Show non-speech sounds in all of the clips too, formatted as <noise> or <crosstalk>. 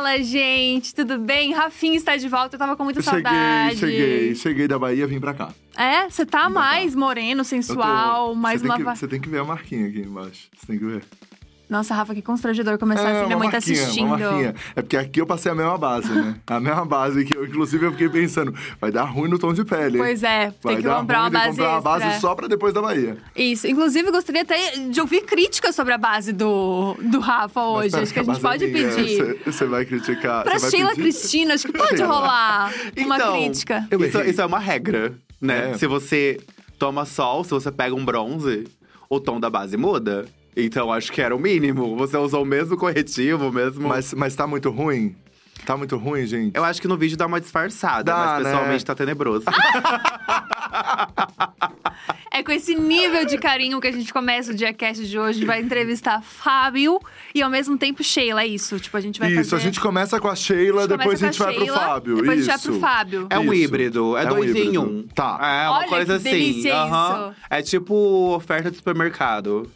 Fala, gente, tudo bem? Rafinha está de volta, eu tava com muita Cheguei, saudade. cheguei, cheguei da Bahia, vim pra cá. É, você tá Vim mais moreno, Eu tô- sensual, mais você que, você tem que ver a marquinha aqui embaixo. Você tem que ver. Nossa, Rafa, que constrangedor começar assim, minha uma mãe tá marquinha, assistindo. Uma marquinha. É porque aqui eu passei a mesma base, né? A mesma base que eu, inclusive, eu fiquei pensando, vai dar ruim no tom de pele. hein? Pois é, vai tem que comprar uma ruim, tem que base comprar uma extra. base só pra depois da Bahia. Isso. Inclusive, gostaria até de ouvir críticas sobre a base do, do Rafa hoje. Acho que a que gente base pode é pedir. Você, vai criticar. Pra vai Sheila pedir? Cristina, acho que pode rolar uma Então, crítica. Eu Isso, errei. isso é uma regra, né? É. Se você toma sol, se você pega um bronze, o tom da base muda. Então acho que era o mínimo. Você usou o mesmo corretivo, mesmo. Mas, mas tá muito ruim? Tá muito ruim, gente? Eu acho que no vídeo dá uma disfarçada, Dá, mas né? pessoalmente tá tenebroso. <laughs> É com esse nível de carinho que a gente começa o Diacast de hoje. Vai entrevistar Fábio e ao mesmo tempo Sheila, é isso. Tipo, a gente vai Isso, fazer... a gente começa com a Sheila, depois a gente vai com pro Sheila, Fábio. Depois isso. a gente vai pro Fábio. É um Isso. híbrido, é, É um dois em híbrido. um. Tá. É uma Olha coisa que assim. delícia aham. isso. É tipo oferta de supermercado.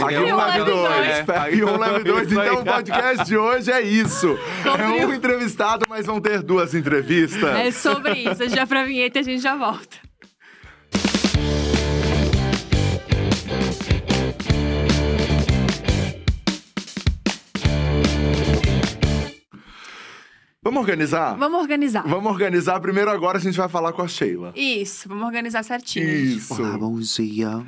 Pague um, leve dois. Pague um, leve dois. Então o podcast de hoje é isso. É um entrevistado, mas vão ter duas entrevistas. É sobre isso. A gente vai pra vinheta e a gente já volta. Vamos organizar? Vamos organizar. Vamos organizar. Primeiro agora a gente vai falar com a Sheila. Isso, vamos organizar certinho. Isso. Olá, bom dia.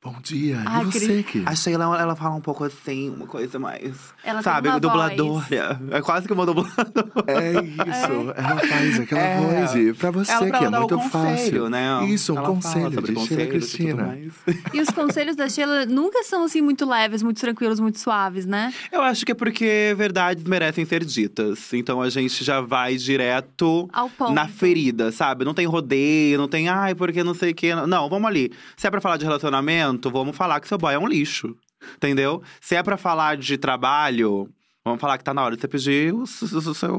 Bom dia. Ai, e você, queria- que? A Sheila, ela fala um pouco assim, uma coisa mais. Ela tem sabe, uma dubladora. É quase que uma dubladora. É isso. Ela faz aquela É. voz. E pra você Ela pra que é muito conselho, fácil. né? Isso, um Ela conselho de Sheila e Cristina. <laughs> E os conselhos da Sheila nunca são assim muito leves, muito tranquilos, muito suaves, né? Eu acho que é porque verdades merecem ser ditas. Então a gente já vai direto Ao ponto. na ferida, sabe? Não tem rodeio, não tem, ai, porque não sei o quê. Não, vamos ali. Se é pra falar de relacionamento, vamos falar que seu boy é um lixo. Entendeu? Se é pra falar de trabalho. Vamos falar que tá na hora de você pedir o, s- o seu.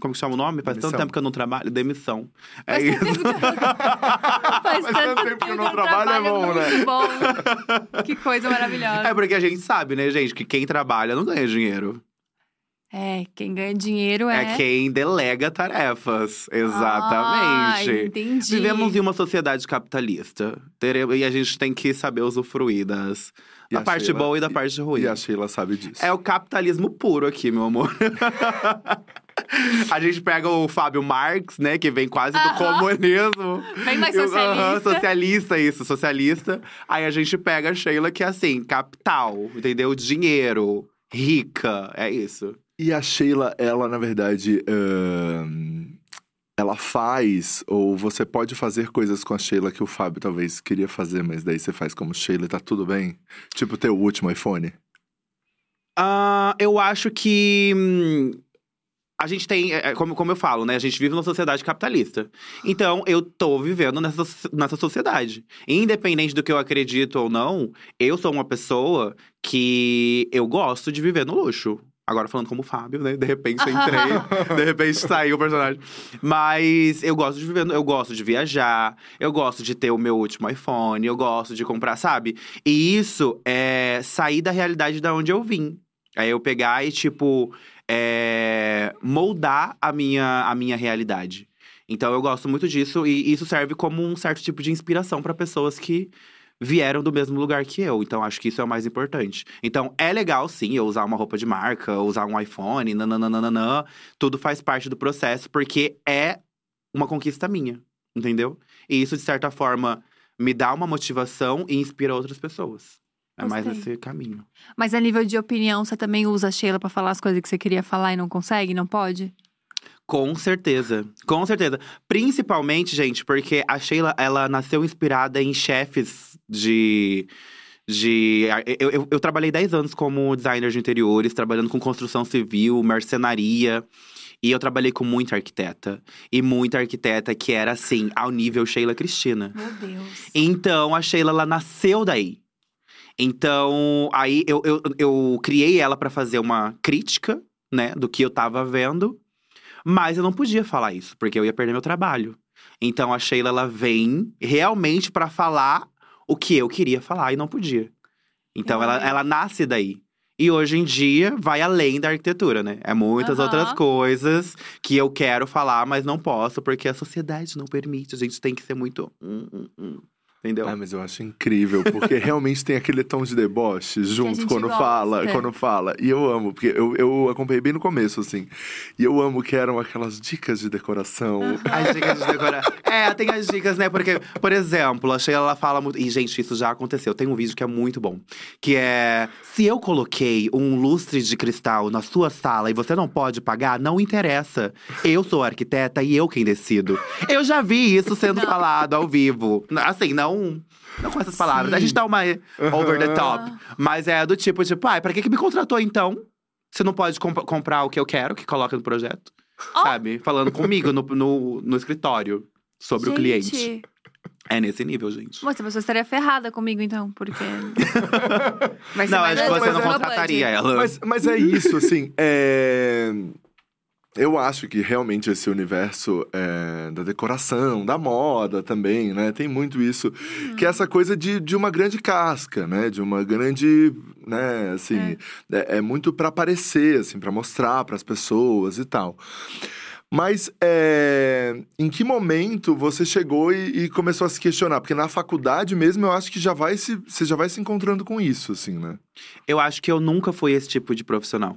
Como que chama o nome? Faz tanto tempo que eu não trabalho. Demissão. É Faz isso. <laughs> Faz Mas tanto tempo que eu não trabalho é bom, muito né? bom. Que coisa maravilhosa. É porque a gente sabe, né, gente, que quem trabalha não ganha dinheiro. É, quem ganha dinheiro é. É quem delega tarefas. Ah, Exatamente. entendi. Vivemos em uma sociedade capitalista. E a gente tem que saber usufruir das, E da a parte Sheila- boa e da parte ruim. E a Sheila sabe disso. É o capitalismo puro aqui, meu amor. <laughs> a gente pega o Fábio Marx, né? Que vem quase do Aham. comunismo. Bem mais socialista. aham, socialista, isso, socialista. Aí a gente pega a Sheila, que é assim, capital, entendeu? Dinheiro, rica, é isso. E a Sheila, ela, na verdade, ahn, ela faz, ou você pode fazer coisas com a Sheila que o Fábio talvez queria fazer, mas daí você faz como Sheila e tá tudo bem? Tipo, teu último iPhone. Ah, eu acho que. hum, a gente tem, é, é, como, como eu falo, né? A gente vive numa sociedade capitalista. Então, eu tô vivendo nessa, nessa sociedade. Independente do que eu acredito ou não, eu sou uma pessoa que eu gosto de viver no luxo. Agora falando como Fábio, né? De repente eu entrei, <laughs> de repente saiu o personagem. Mas eu gosto de viver, eu gosto de viajar, eu gosto de ter o meu último iPhone, eu gosto de comprar, sabe? E isso é sair da realidade da onde eu vim. É eu pegar e, tipo, é, moldar a minha, a minha realidade. Então eu gosto muito disso e isso serve como um certo tipo de inspiração para pessoas que vieram do mesmo lugar que eu. Então acho que isso é o mais importante. Então é legal sim eu usar uma roupa de marca, usar um iPhone, nananana, tudo faz parte do processo porque é uma conquista minha, entendeu? E isso de certa forma me dá uma motivação e inspira outras pessoas. É mais esse caminho. Mas a nível de opinião, você também usa a Sheila pra falar as coisas que você queria falar e não consegue? Não pode? Com certeza, com certeza. Principalmente, gente, porque a Sheila, ela nasceu inspirada em chefes de. de eu, eu, eu trabalhei 10 anos como designer de interiores, trabalhando com construção civil, marcenaria. E eu trabalhei com muita arquiteta. E muita arquiteta que era assim, ao nível Sheila Cristina. Meu Deus. Então, a Sheila, ela nasceu daí. Então, aí eu, eu, eu criei ela pra fazer uma crítica, né, do que eu tava vendo. Mas eu não podia falar isso, porque eu ia perder meu trabalho. Então, a Sheila, ela vem realmente pra falar o que eu queria falar e não podia. Então, ela, Realmente. ela nasce daí. E hoje em dia vai além da arquitetura, né? É muitas Aham. outras coisas que eu quero falar, mas não posso, porque a sociedade não permite. A gente tem que ser muito. hum, hum, hum. Entendeu? Ah, mas eu acho incrível, porque realmente tem aquele tom de deboche junto quando gosta. fala, quando fala. E eu amo, porque eu, eu acompanhei bem no começo, assim. E eu amo que eram aquelas dicas de decoração. As dicas de decorar. É, tem as dicas, né? Porque, por exemplo, a Sheila ela fala muito. E, gente, isso já aconteceu. Tem um vídeo que é muito bom. Que é: se eu coloquei um lustre de cristal na sua sala e você não pode pagar, não interessa. Eu sou arquiteta e eu quem decido. Eu já vi isso sendo Não. falado ao vivo. Assim, não. Não com essas palavras. A gente dá uma over the top. Mas é do tipo, tipo, ai, pra que, que me contratou então? Você não pode comp- comprar o que eu quero, que coloca no projeto. Ó. Sabe? Falando comigo no, no, no escritório sobre o cliente. Gente, É nesse nível, gente. Essa pessoa estaria ferrada comigo, então, porque. <laughs> Não, acho que você não contrataria ela. Mas, mas é isso, assim. é... Eu acho que realmente esse universo é, da decoração, da moda também, né? Tem muito isso. Que é essa coisa de, de uma grande casca, né? De uma grande, né? Assim, é, é muito para aparecer, assim, para mostrar para as pessoas e tal. Mas é, em que momento você chegou e, e começou a se questionar? Porque na faculdade mesmo eu acho que já vai se, você já vai se encontrando com isso, assim, né? Eu acho que eu nunca fui esse tipo de profissional.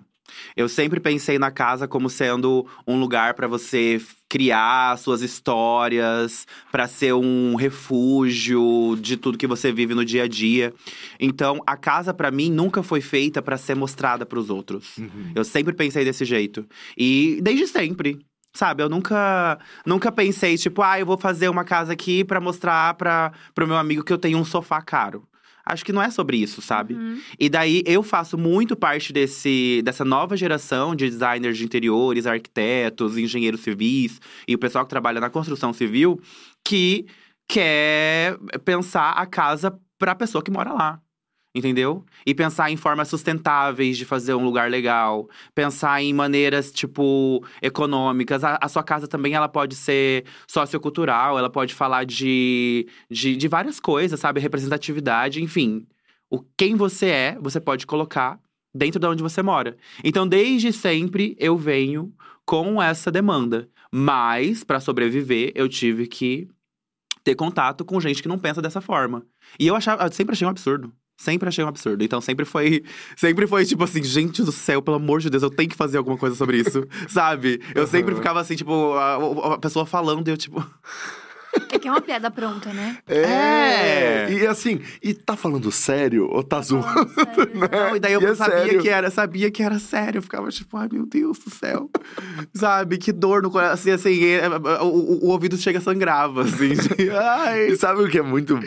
Eu sempre pensei na casa como sendo um lugar pra você criar suas histórias, pra ser um refúgio de tudo que você vive no dia a dia. Então, a casa pra mim nunca foi feita pra ser mostrada pros outros. Eu sempre pensei desse jeito. E desde sempre. Sabe, eu nunca, nunca pensei, tipo, ah, eu vou fazer uma casa aqui pra mostrar para pro meu amigo que eu tenho um sofá caro. Acho que não é sobre isso, sabe? Uhum. E daí eu faço muito parte desse, dessa nova geração de designers de interiores, arquitetos, engenheiros civis e o pessoal que trabalha na construção civil que quer pensar a casa para a pessoa que mora lá. Entendeu? E pensar em formas sustentáveis de fazer um lugar legal. Pensar em maneiras, tipo, econômicas. A, a sua casa também, ela pode ser sociocultural. Ela pode falar de, de, de várias coisas, sabe? Representatividade, enfim. O quem você é, você pode colocar dentro de onde você mora. Então, desde sempre, eu venho com essa demanda. Mas, para sobreviver, eu tive que ter contato com gente que não pensa dessa forma. E eu achava, eu sempre achei um absurdo. Sempre achei um absurdo. Então sempre foi. <laughs> Sempre foi tipo assim, gente do céu, pelo amor de Deus, eu tenho que fazer alguma coisa sobre isso. <laughs> sabe? Eu sempre Uhum. ficava assim, tipo, a, a pessoa falando e eu, tipo. <laughs> É que é uma piada pronta, né? É. E assim, e tá falando sério ou tá zoando? Falando sério, né? Não, e daí eu E é sabia sério. que era, sabia que era sério. Eu ficava tipo, ai meu Deus do céu. Sabe? Que dor no coração. Assim, assim, é, o, o- o ouvido chega sangrava, assim. de, ai. E sabe o que é muito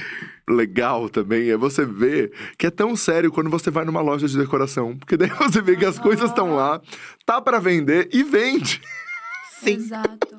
legal também? É você ver que é tão sério quando você vai numa loja de decoração. Porque daí você vê que as coisas estão lá, tá pra vender e vende. Sim. Exato.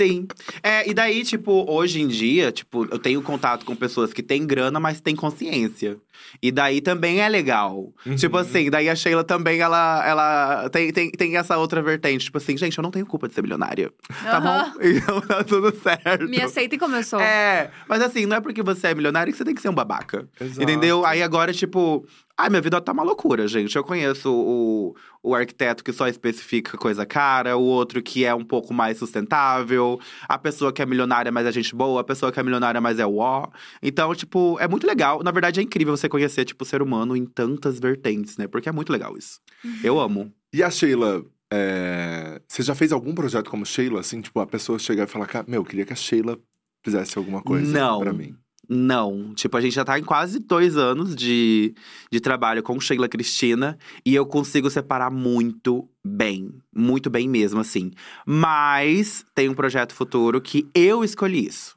Sim. É, e daí, tipo, hoje em dia, tipo, eu tenho contato com pessoas que têm grana, mas têm consciência. E daí também é legal. Tipo assim, daí a Sheila também, ela, ela tem, tem, tem essa outra vertente. Tipo assim, gente, eu não tenho culpa de ser milionária. Tá Aham. bom? <laughs> Então tá tudo certo. Me aceita e começou. É, mas assim, não é porque você é milionário que você tem que ser um babaca. Exato. Entendeu? Aí agora, tipo, ai, minha vida tá uma loucura, gente. Eu conheço o, o arquiteto que só especifica coisa cara, o outro que é um pouco mais sustentável, a pessoa que é milionária, mas é gente boa, a pessoa que é milionária, mas é ó. Então, tipo, é muito legal. Na verdade, é incrível você conhecer, tipo, o ser humano em tantas vertentes, né? Porque é muito legal isso. Eu amo. E a Sheila, é, você já fez algum projeto como Sheila? Assim, tipo, a pessoa chegar e falar, "Cara, meu, eu queria que a Sheila fizesse alguma coisa Não. pra mim. Não. Tipo, a gente já tá em quase dois anos de, de trabalho com Sheila Cristina. E eu consigo separar muito bem. Muito bem mesmo, assim. Mas tem um projeto futuro que eu escolhi isso.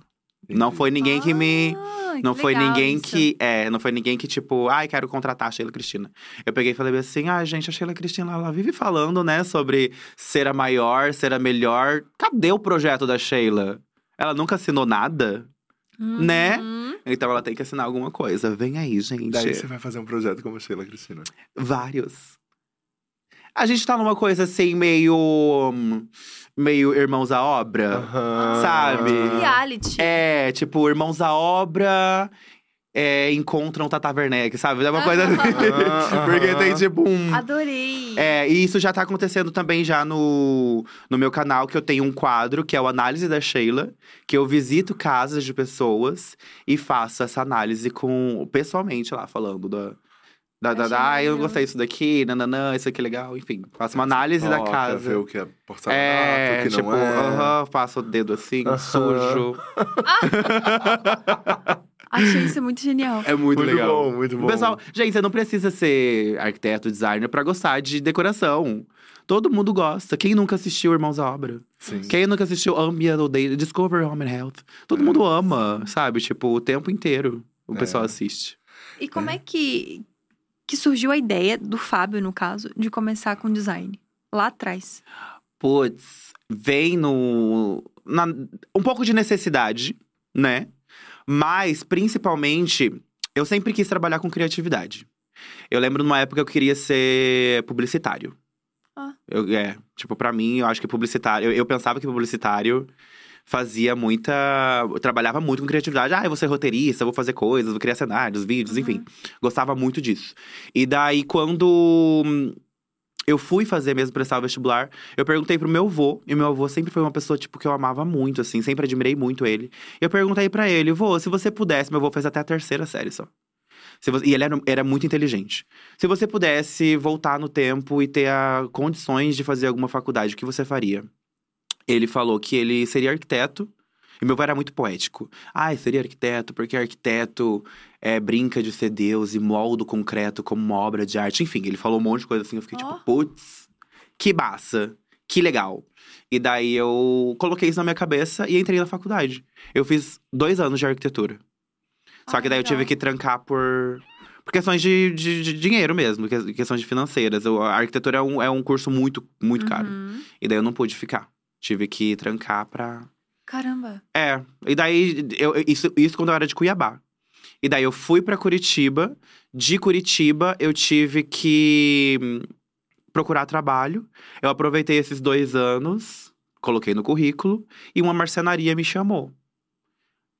Não foi ninguém que me. Ah, Não que foi ninguém isso. que. É, não foi ninguém que, tipo, ai, quero contratar a Sheila Cristina. Eu peguei e falei assim: ah, gente, a Sheila Cristina, ela vive falando, né, sobre ser a maior, ser a melhor. Cadê o projeto da Sheila? Ela nunca assinou nada? Né? Uhum. Então ela tem que assinar alguma coisa. Vem aí, gente. Daí você vai fazer um projeto como Sheila Cristina. Vários. A gente tá numa coisa assim, meio. meio irmãos à obra. Aham. Sabe? Reality. É, tipo, irmãos à obra. É, encontram Tata Werneck, sabe? É uma coisa Aham. assim. <laughs> Aham. Porque tem tipo um. Adorei. É, e isso já tá acontecendo também já no, no meu canal, que eu tenho um quadro, que é o Análise da Sheila, que eu visito casas de pessoas e faço essa análise com pessoalmente lá, falando da. Da, da, da, ah, eu não gostei disso daqui, nananã, isso aqui é legal, enfim. Faço uma análise da Toca, casa. Ver o que é porcelanato, É, o que tipo, não é. aham, faço o dedo assim, Aham. sujo. <laughs> <laughs> Achei isso muito genial. É muito, Muito legal. bom, muito bom. Pessoal, gente, você não precisa ser arquiteto, designer pra gostar de decoração. Todo mundo gosta. Quem nunca assistiu Irmãos à Obra? Sim. Quem nunca assistiu Ambient ou Day, Discover Home and Health? Todo mundo ama, sabe? Tipo, o tempo inteiro o É. pessoal assiste. E como é que, que surgiu a ideia, do Fábio, no caso, de começar com design? Lá atrás. Putz, vem no. na- um pouco de necessidade, né? Mas, principalmente, eu sempre quis trabalhar com criatividade. Eu lembro numa época que eu queria ser publicitário. Ah. Eu, é, tipo, pra mim, eu acho que publicitário. Eu, eu pensava que publicitário fazia muita. eu trabalhava muito com criatividade. Ah, eu vou ser roteirista, vou fazer coisas, vou criar cenários, vídeos, enfim. Gostava muito disso. E daí, quando eu fui fazer mesmo, prestar o vestibular, eu perguntei pro meu avô. E meu avô sempre foi uma pessoa, tipo, que eu amava muito, assim. Sempre admirei muito ele. Eu perguntei pra ele, vô, se você pudesse… Meu avô fez até a terceira série só. Você- e ele era, era muito inteligente. Se você pudesse voltar no tempo e ter a, condições de fazer alguma faculdade, o que você faria? Ele falou que ele seria arquiteto. E meu avô era muito poético. Ah, seria arquiteto, porque arquiteto é, brinca de ser Deus e molda o concreto como uma obra de arte. Enfim, ele falou um monte de coisa assim. Eu fiquei Ó. tipo, putz, que massa, que legal. E daí eu coloquei isso na minha cabeça e entrei na faculdade. Eu fiz dois anos de arquitetura. Só Ah, que daí eu tive que trancar por, por questões de, de, de dinheiro mesmo, que- questões de financeiras. Eu- a arquitetura é um, é um curso muito, muito caro. Uhum. E daí eu não pude ficar. Tive que trancar pra. Caramba. É. E daí, eu, isso, isso quando eu era de Cuiabá. E daí eu fui pra Curitiba. De Curitiba, eu tive que hum, procurar trabalho. Eu aproveitei esses dois anos, coloquei no currículo, e uma marcenaria me chamou.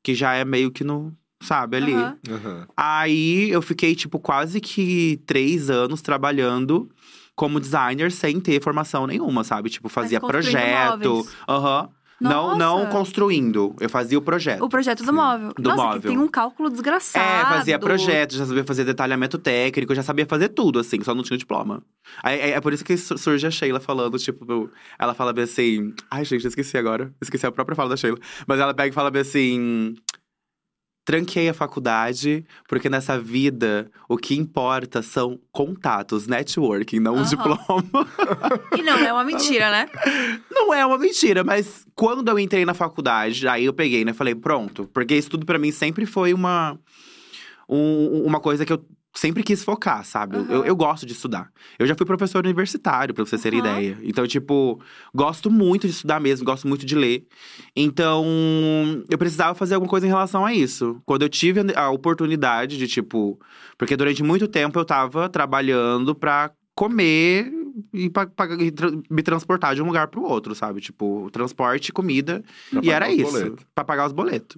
Que já é meio que no. Sabe, ali. Aham. Aham. Aí eu fiquei, tipo, quase que três anos trabalhando como designer sem ter formação nenhuma, sabe? Tipo, fazia projeto. móveis. Não, não construindo. Eu fazia o projeto. O projeto do móvel. Do Nossa, móvel. que tem um cálculo desgraçado. É, fazia projeto, já sabia fazer detalhamento técnico, já sabia fazer tudo, assim, só não tinha diploma. Aí, é, é por isso que su- surge a Sheila falando, tipo, ela fala bem assim. Ai, gente, esqueci agora. Esqueci a própria fala da Sheila. Mas ela pega e fala bem assim. Tranquei a faculdade, porque nessa vida o que importa são contatos, networking, não um Aham. diploma. E não, é uma mentira, né? <laughs> Não é uma mentira, mas quando eu entrei na faculdade, aí eu peguei, né? Falei, pronto. Porque isso tudo pra mim sempre foi uma, um- uma coisa que eu sempre quis focar, sabe? Eu- Eu, eu gosto de estudar. Eu já fui professor universitário, pra vocês terem Aham. ideia. Então, tipo, gosto muito de estudar mesmo, gosto muito de ler. Então, eu precisava fazer alguma coisa em relação a isso. Quando eu tive a oportunidade de, tipo. Porque durante muito tempo eu tava trabalhando pra comer e, pra, pra- e tra- me transportar de um lugar pro outro, sabe? Tipo, transporte, comida. Pra e era isso. boletos. Pra pagar os boletos.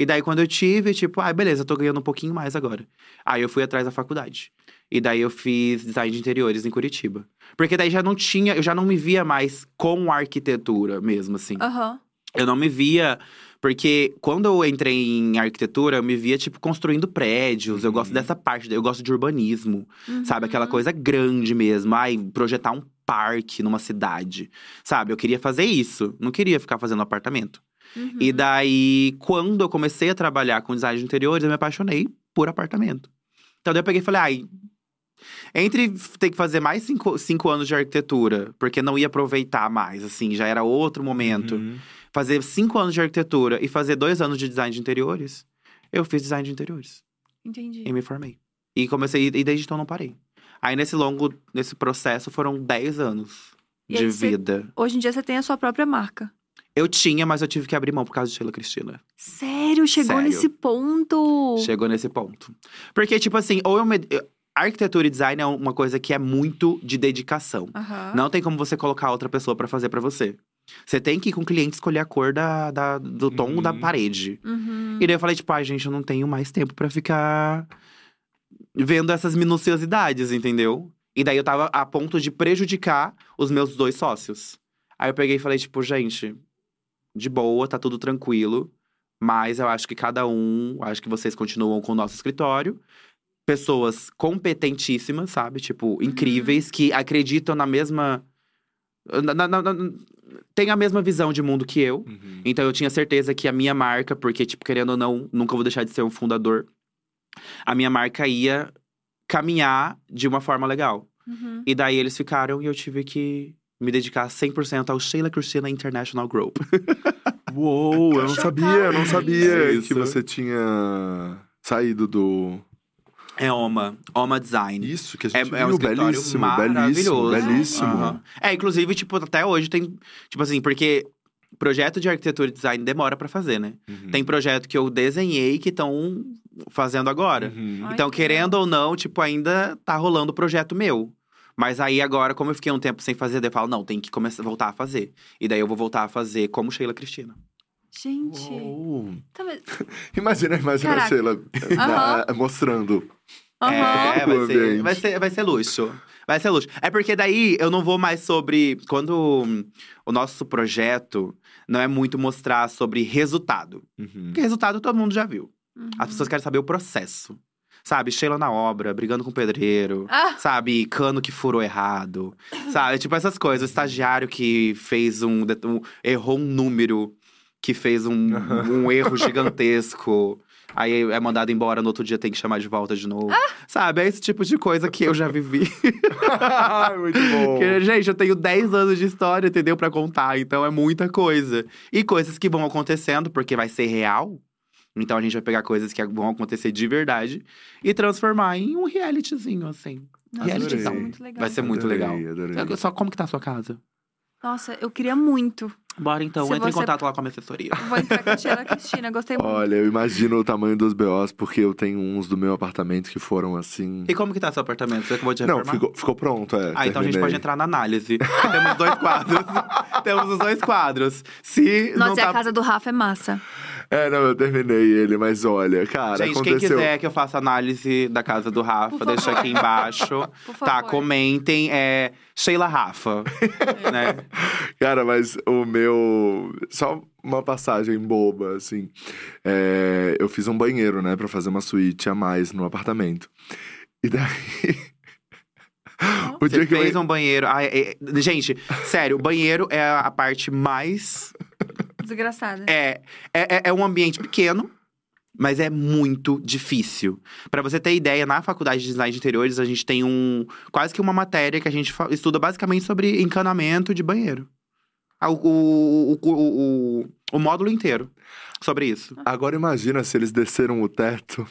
E daí, quando eu tive, tipo, ah, beleza, eu tô ganhando um pouquinho mais agora. Aí eu fui atrás da faculdade. E daí eu fiz design de interiores em Curitiba. Porque daí já não tinha, eu já não me via mais com arquitetura mesmo, assim. Aham. Eu não me via. Porque quando eu entrei em arquitetura, eu me via, tipo, construindo prédios. Eu gosto Uhum. dessa parte, eu gosto de urbanismo. Uhum. Sabe? Aquela coisa grande mesmo. Ai, projetar um parque numa cidade. Sabe? Eu queria fazer isso. Não queria ficar fazendo apartamento. Uhum. E daí, quando eu comecei a trabalhar com design de interiores, eu me apaixonei por apartamento. Então daí eu peguei e falei, ai. Entre ter que fazer mais cinco, cinco anos de arquitetura, porque não ia aproveitar mais, assim, já era outro momento. Uhum. Fazer cinco anos de arquitetura e fazer dois anos de design de interiores, eu fiz design de interiores Entendi. e me formei. E comecei, e desde então não parei. Aí nesse longo, nesse processo, foram 10 anos E de você- vida. Hoje em dia você tem a sua própria marca. Eu tinha, mas eu tive que abrir mão por causa de Sheila Cristina. Sério? Chegou Sério. nesse ponto? Chegou nesse ponto. Porque, tipo assim, ou eu me... Arquitetura e design é uma coisa que é muito de dedicação. Aham. Não tem como você colocar outra pessoa pra fazer pra você. Você tem que ir com o cliente escolher a cor da, da- do tom Uhum. da parede. Uhum. E daí eu falei, tipo, ai, gente, eu não tenho mais tempo pra ficar vendo essas minuciosidades, entendeu? E daí eu tava a ponto de prejudicar os meus dois sócios. Aí eu peguei e falei, tipo, gente, de boa, tá tudo tranquilo. Mas eu acho que cada um, acho que vocês continuam com o nosso escritório. Pessoas competentíssimas, sabe? Tipo, incríveis, que acreditam na mesma. na- na- na- tem a mesma visão de mundo que eu. Uhum. Então eu tinha certeza que a minha marca, porque, tipo, querendo ou não, nunca vou deixar de ser um fundador, a minha marca ia caminhar de uma forma legal. Uhum. E daí eles ficaram e eu tive que me dedicar 100% ao Sheila Cristina International Group. <laughs> Uou, eu não sabia, eu não sabia Isso. que você tinha saído do. É Oma, Oma Design. Isso, que a É, gente é um viu, escritório belíssimo, belíssimo, maravilhoso. belíssimo. Aham. É, inclusive, tipo, até hoje tem. Tipo assim, porque projeto de arquitetura e design demora pra fazer, né? Uhum. Tem projeto que eu desenhei que estão fazendo agora. Uhum. Ai, Então, que querendo ou não, tipo, ainda tá rolando o projeto meu. Mas aí agora, como eu fiquei um tempo sem fazer, daí eu falo, não, tem que começar voltar a fazer. E daí eu vou voltar a fazer como Sheila Cristina. Gente. Tá, mas- <laughs> Imagina, imagina a Caraca. Sheila na- mostrando. Aham. É, vai ser, vai, ser, vai ser luxo. Vai ser luxo. É porque daí eu não vou mais sobre. Quando o nosso projeto não é muito mostrar sobre resultado. Uhum. Porque resultado todo mundo já viu. Uhum. As pessoas querem saber o processo. Sabe, Sheila na obra, brigando com o pedreiro. Ah, Sabe, cano que furou errado. Sabe, tipo essas coisas. O estagiário que fez um. um- errou um número, que fez um, <laughs> um erro gigantesco. Aí é mandado embora, no outro dia tem que chamar de volta de novo. Sabe, é esse tipo de coisa que eu já vivi. Ai, <laughs> muito bom. Porque, gente, eu tenho 10 anos de história, entendeu? Pra contar. Então é muita coisa. E coisas que vão acontecendo, porque vai ser real. Então a gente vai pegar coisas que vão acontecer de verdade e transformar em um realityzinho, assim. nossa, Realizão. isso é muito legal. Vai ser muito Adorei, legal. adorei. Só como que tá a sua casa? Nossa, eu queria muito. Bora então, Se entra em você- contato lá com a minha assessoria. Vou entrar com a Tia Cristina, gostei muito. Olha, eu imagino o tamanho dos BOs, porque eu tenho uns do meu apartamento que foram assim. E como que tá seu apartamento? Você acabou de Não, reformar? ficou, ficou pronto, é. Ah, então a gente terminei. pode entrar na análise. <laughs> Temos dois quadros. <laughs> Temos os dois quadros. Se não Nossa, e tá... a casa do Rafa é massa. É, não, eu terminei ele, mas olha, cara, Gente, quem aconteceu. quiser que eu faça análise da casa do Rafa, deixa aqui embaixo. <laughs> Por Tá, favor. comentem. É Sheila Rafa, <laughs> né? Cara, mas o meu. Só uma passagem boba, assim. É, Eu fiz um banheiro, né, pra fazer uma suíte a mais no apartamento. E daí. <laughs> o Você dia que eu fez um banheiro. Ah, é- é- Gente, sério, o banheiro é a parte mais. Desgraçada. É, é, é- é um ambiente pequeno. Mas é muito difícil. Pra você ter ideia, na faculdade de design de interiores, a gente tem um quase que uma matéria que a gente estuda basicamente sobre encanamento de banheiro. Ah, o, o, o, o módulo inteiro sobre isso. Agora imagina se eles desceram o teto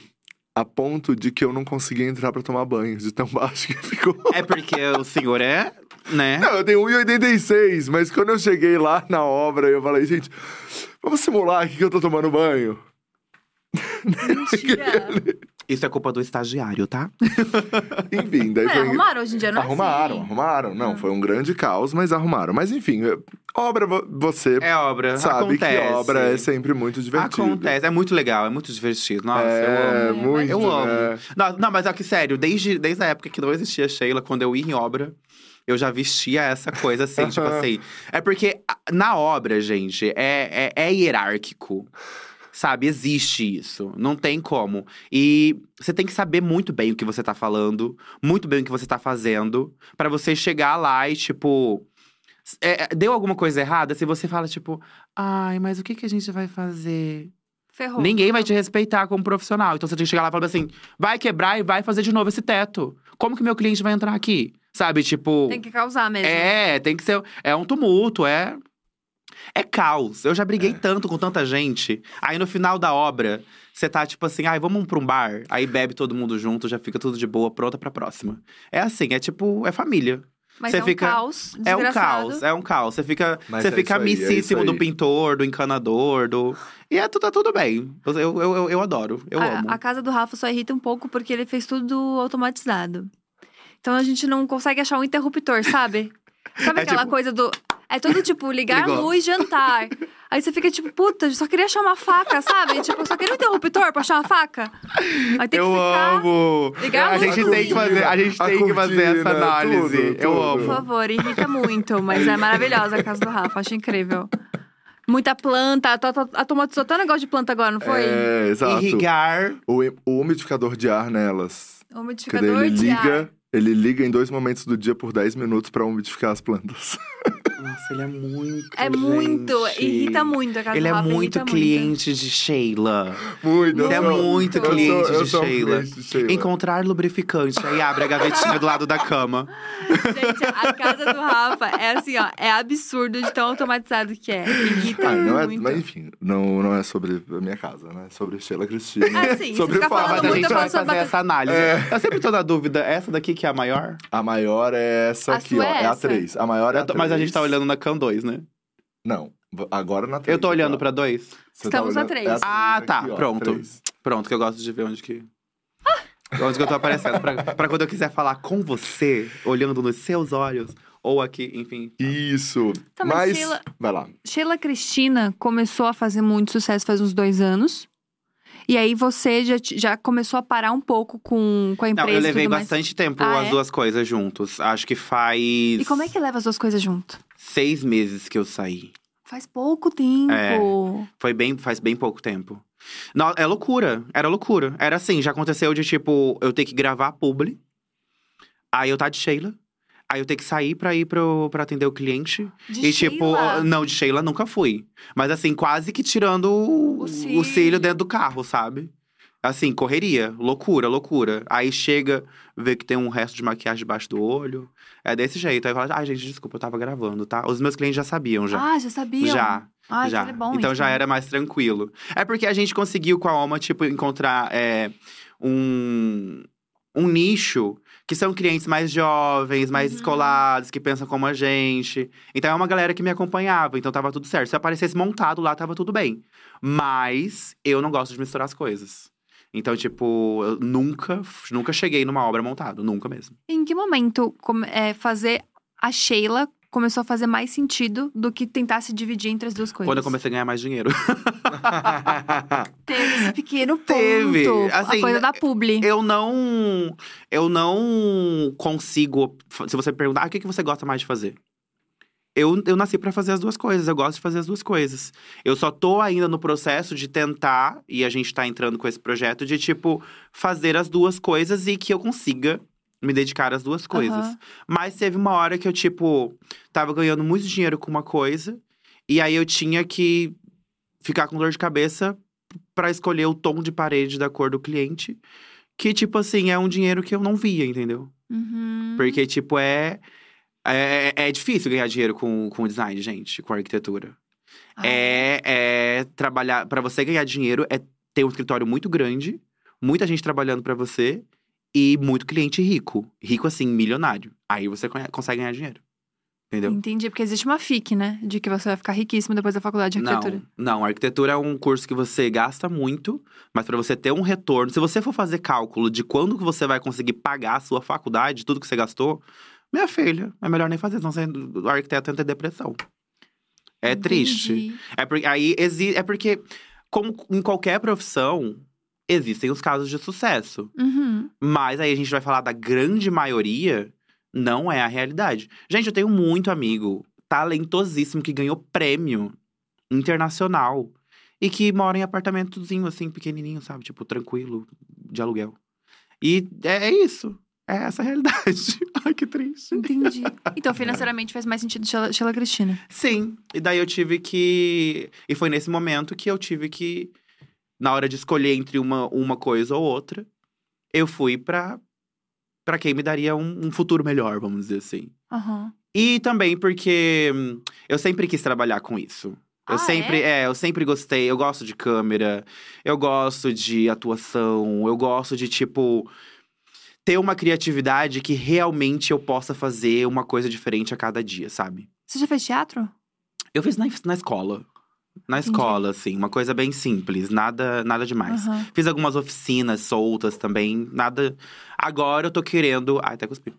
a ponto de que eu não conseguia entrar pra tomar banho, de tão <laughs> baixo que ficou. É porque o senhor é, né? Não, eu tenho 1,86, mas quando eu cheguei lá na obra, eu falei, gente, vamos simular aqui que eu tô tomando banho. <laughs> Mentira. Isso é culpa do estagiário, tá? <laughs> Enfim, daí É, foi. arrumaram hoje em dia, não é Arrumaram, assim. arrumaram. Não, Ah. foi um grande caos, mas arrumaram. Mas enfim, é- obra, vo- você É obra. sabe acontece. que obra é sempre muito divertido. Acontece. É muito legal, é muito divertido. Nossa, é, eu amo. muito. Eu amo. né? Não, não, mas é que sério, desde, desde a época que não existia Sheila, quando eu ia em obra, eu já vestia essa coisa assim, tipo <laughs> assim. É porque na obra, gente, é, é, é hierárquico. Sabe, existe isso. Não tem como. E você tem que saber muito bem o que você tá falando, muito bem o que você tá fazendo, pra você chegar lá e, tipo. é, é, deu alguma coisa errada? Se você fala, tipo, ai, mas o que, que a gente vai fazer? Ferrou. Ninguém vai te respeitar como profissional. Então você tem que chegar lá e falar assim: vai quebrar e vai fazer de novo esse teto. Como que meu cliente vai entrar aqui? Sabe, tipo. Tem que causar mesmo. É, tem que ser. É um tumulto, é. É caos. Eu já briguei tanto com tanta gente. Aí no final da obra, você tá tipo assim, ai, vamos pra um bar. Aí bebe todo mundo junto, já fica tudo de boa, pronta pra próxima. É assim, é tipo, é família. Mas Você é um fica- caos É um caos, é um caos. Você fica, Mas você é fica aí, é amicíssimo isso do pintor, do encanador, do. E é, tu- tá tudo bem. Eu, eu, eu, eu adoro, eu a, amo. a casa do Rafa só irrita um pouco porque ele fez tudo automatizado. Então a gente não consegue achar um interruptor, sabe? <laughs> Sabe É aquela tipo- coisa do. É tudo tipo, <laughs> ligar a Ligou. luz, jantar. Aí você fica tipo, puta, eu só queria achar uma faca, sabe? Tipo, eu só queria um interruptor pra achar uma faca. Aí tem que eu ficar. amo! Ligar a a luz gente tem que fazer, a gente A tem que fazer essa cortina, análise. tudo, eu tudo. amo. Por favor, irrita muito, mas é maravilhosa a casa do Rafa, acho incrível. Muita planta, a to- a automatizou até um negócio de planta agora, não foi? É, exato. Irrigar. O, o umidificador de ar nelas. O Que umidificador ele de ar. liga, ele liga em dois momentos do dia por 10 minutos pra umidificar as plantas. <laughs> Nossa, ele é muito. É muito, gente. irrita muito a casa Ele do é Rafa, muito cliente de Sheila. Muito. Você é muito eu cliente de um Sheila. cliente de Sheila. Encontrar lubrificante. Aí abre a gavetinha do lado da cama. Gente, a casa do Rafa é assim, ó, é absurdo de tão automatizado que é. Irrita Ah, não é, muito. mas enfim, não, não é sobre a minha casa, né? É sobre Sheila Cristina. Ah, sim, sobre fica o Fábio. falando Mas a muito, gente eu vai fazer essa análise. É. Eu sempre tô na dúvida. Essa daqui que é a maior? A maior é essa A aqui, ó. é É a essa? 3. A maior é a Eu tô- 3. mas a gente tá olhando na Cam 2, né? Não, agora na 3. Eu tô olhando pra 2. Você Estamos na olhando- três. é a Ah, tá, aqui, ó, pronto. três. Pronto, que eu gosto de ver onde que. Onde que eu tô aparecendo. Pra, pra quando eu quiser falar com você, olhando nos seus olhos, ou aqui, enfim. Isso. Tá, mas mas. Sheila- Vai lá. Sheila Cristina começou a fazer muito sucesso faz uns dois anos. E aí você já, já começou a parar um pouco com, com a empresa. Não, eu levei tudo mais. bastante tempo Ah, as é? duas coisas juntos. Acho que faz. E como é que leva as duas coisas junto? Seis meses que eu saí. Faz pouco tempo. É. Foi bem, faz bem pouco tempo. Não, é loucura. Era loucura. Era assim, já aconteceu de tipo, eu ter que gravar publi. Aí eu tá de Sheila. Aí eu ter que sair pra ir pro, pra atender o cliente. De e tipo, Sheila? não, de Sheila nunca fui. Mas assim, quase que tirando o, O cílio dentro do carro, sabe? Assim, correria, loucura, loucura. Aí chega, vê que tem um resto de maquiagem debaixo do olho. É desse jeito. Aí fala, ai, gente, desculpa, eu tava gravando, tá? Os meus clientes já sabiam já. Ah, já sabia? já. Ai, já. que bom então isso, já né? era mais tranquilo. É porque a gente conseguiu com a Alma, tipo, encontrar é, um, um nicho que são clientes mais jovens, mais Uhum. descolados, que pensam como a gente. Então é uma galera que me acompanhava, então tava tudo certo. Se aparecesse montado lá, tava tudo bem. Mas eu não gosto de misturar as coisas. Então, tipo, eu nunca, nunca cheguei numa obra montada, nunca mesmo. Em que momento é, fazer a Sheila começou a fazer mais sentido do que tentar se dividir entre as duas coisas? Quando eu comecei a ganhar mais dinheiro. <laughs> Teve esse pequeno ponto. Teve, assim, a coisa da publi. eu não. Eu não consigo. Se você perguntar, ah, o que você gosta mais de fazer? Eu, eu nasci pra fazer as duas coisas, eu gosto de fazer as duas coisas. Eu só tô ainda no processo de tentar, e a gente tá entrando com esse projeto, de tipo, fazer as duas coisas e que eu consiga me dedicar às duas coisas. Aham. Mas teve uma hora que eu, tipo, tava ganhando muito dinheiro com uma coisa, e aí eu tinha que ficar com dor de cabeça pra escolher o tom de parede da cor do cliente. Que, tipo assim, é um dinheiro que eu não via, entendeu? Uhum. Porque, tipo, é. É, é difícil ganhar dinheiro com, com design, gente, com arquitetura. Ah, É, é trabalhar. Pra você ganhar dinheiro, é ter um escritório muito grande, muita gente trabalhando pra você e muito cliente rico. Rico, assim, milionário. Aí você consegue ganhar dinheiro. Entendeu? Entendi, porque existe uma FIC, né? De que você vai ficar riquíssimo depois da faculdade de arquitetura. Não, não, arquitetura é um curso que você gasta muito, mas para você ter um retorno, se você for fazer cálculo de quando que você vai conseguir pagar a sua faculdade, tudo que você gastou, minha filha, é melhor nem fazer, senão você, o arquiteto entra em depressão. É triste. Entendi. É porque aí é porque como em qualquer profissão existem os casos de sucesso, Uhum. mas aí a gente vai falar da grande maioria, não é a realidade. Gente, eu tenho muito amigo talentosíssimo que ganhou prêmio internacional e que mora em apartamentozinho assim, pequenininho, sabe? Tipo, tranquilo, de aluguel. E é, é isso. É essa a realidade. <laughs> Ai, que triste. Entendi. Então, financeiramente faz mais sentido Sheila, Sheila Cristina. Sim. E daí eu tive que. E foi nesse momento que eu tive que, na hora de escolher entre uma, uma coisa ou outra, eu fui pra, pra quem me daria um, um futuro melhor, vamos dizer assim. Aham. E também porque hum, eu sempre quis trabalhar com isso. Eu Ah, sempre, é? eu sempre gostei. Eu gosto de câmera, eu gosto de atuação, eu gosto de, tipo, ter uma criatividade que realmente eu possa fazer uma coisa diferente a cada dia, sabe? Você já fez teatro? Eu fiz na, na escola. Na Entendi. escola, assim, uma coisa bem simples, nada, nada demais. Aham. Fiz algumas oficinas soltas também, nada. Agora eu tô querendo. Ai, até cuspi.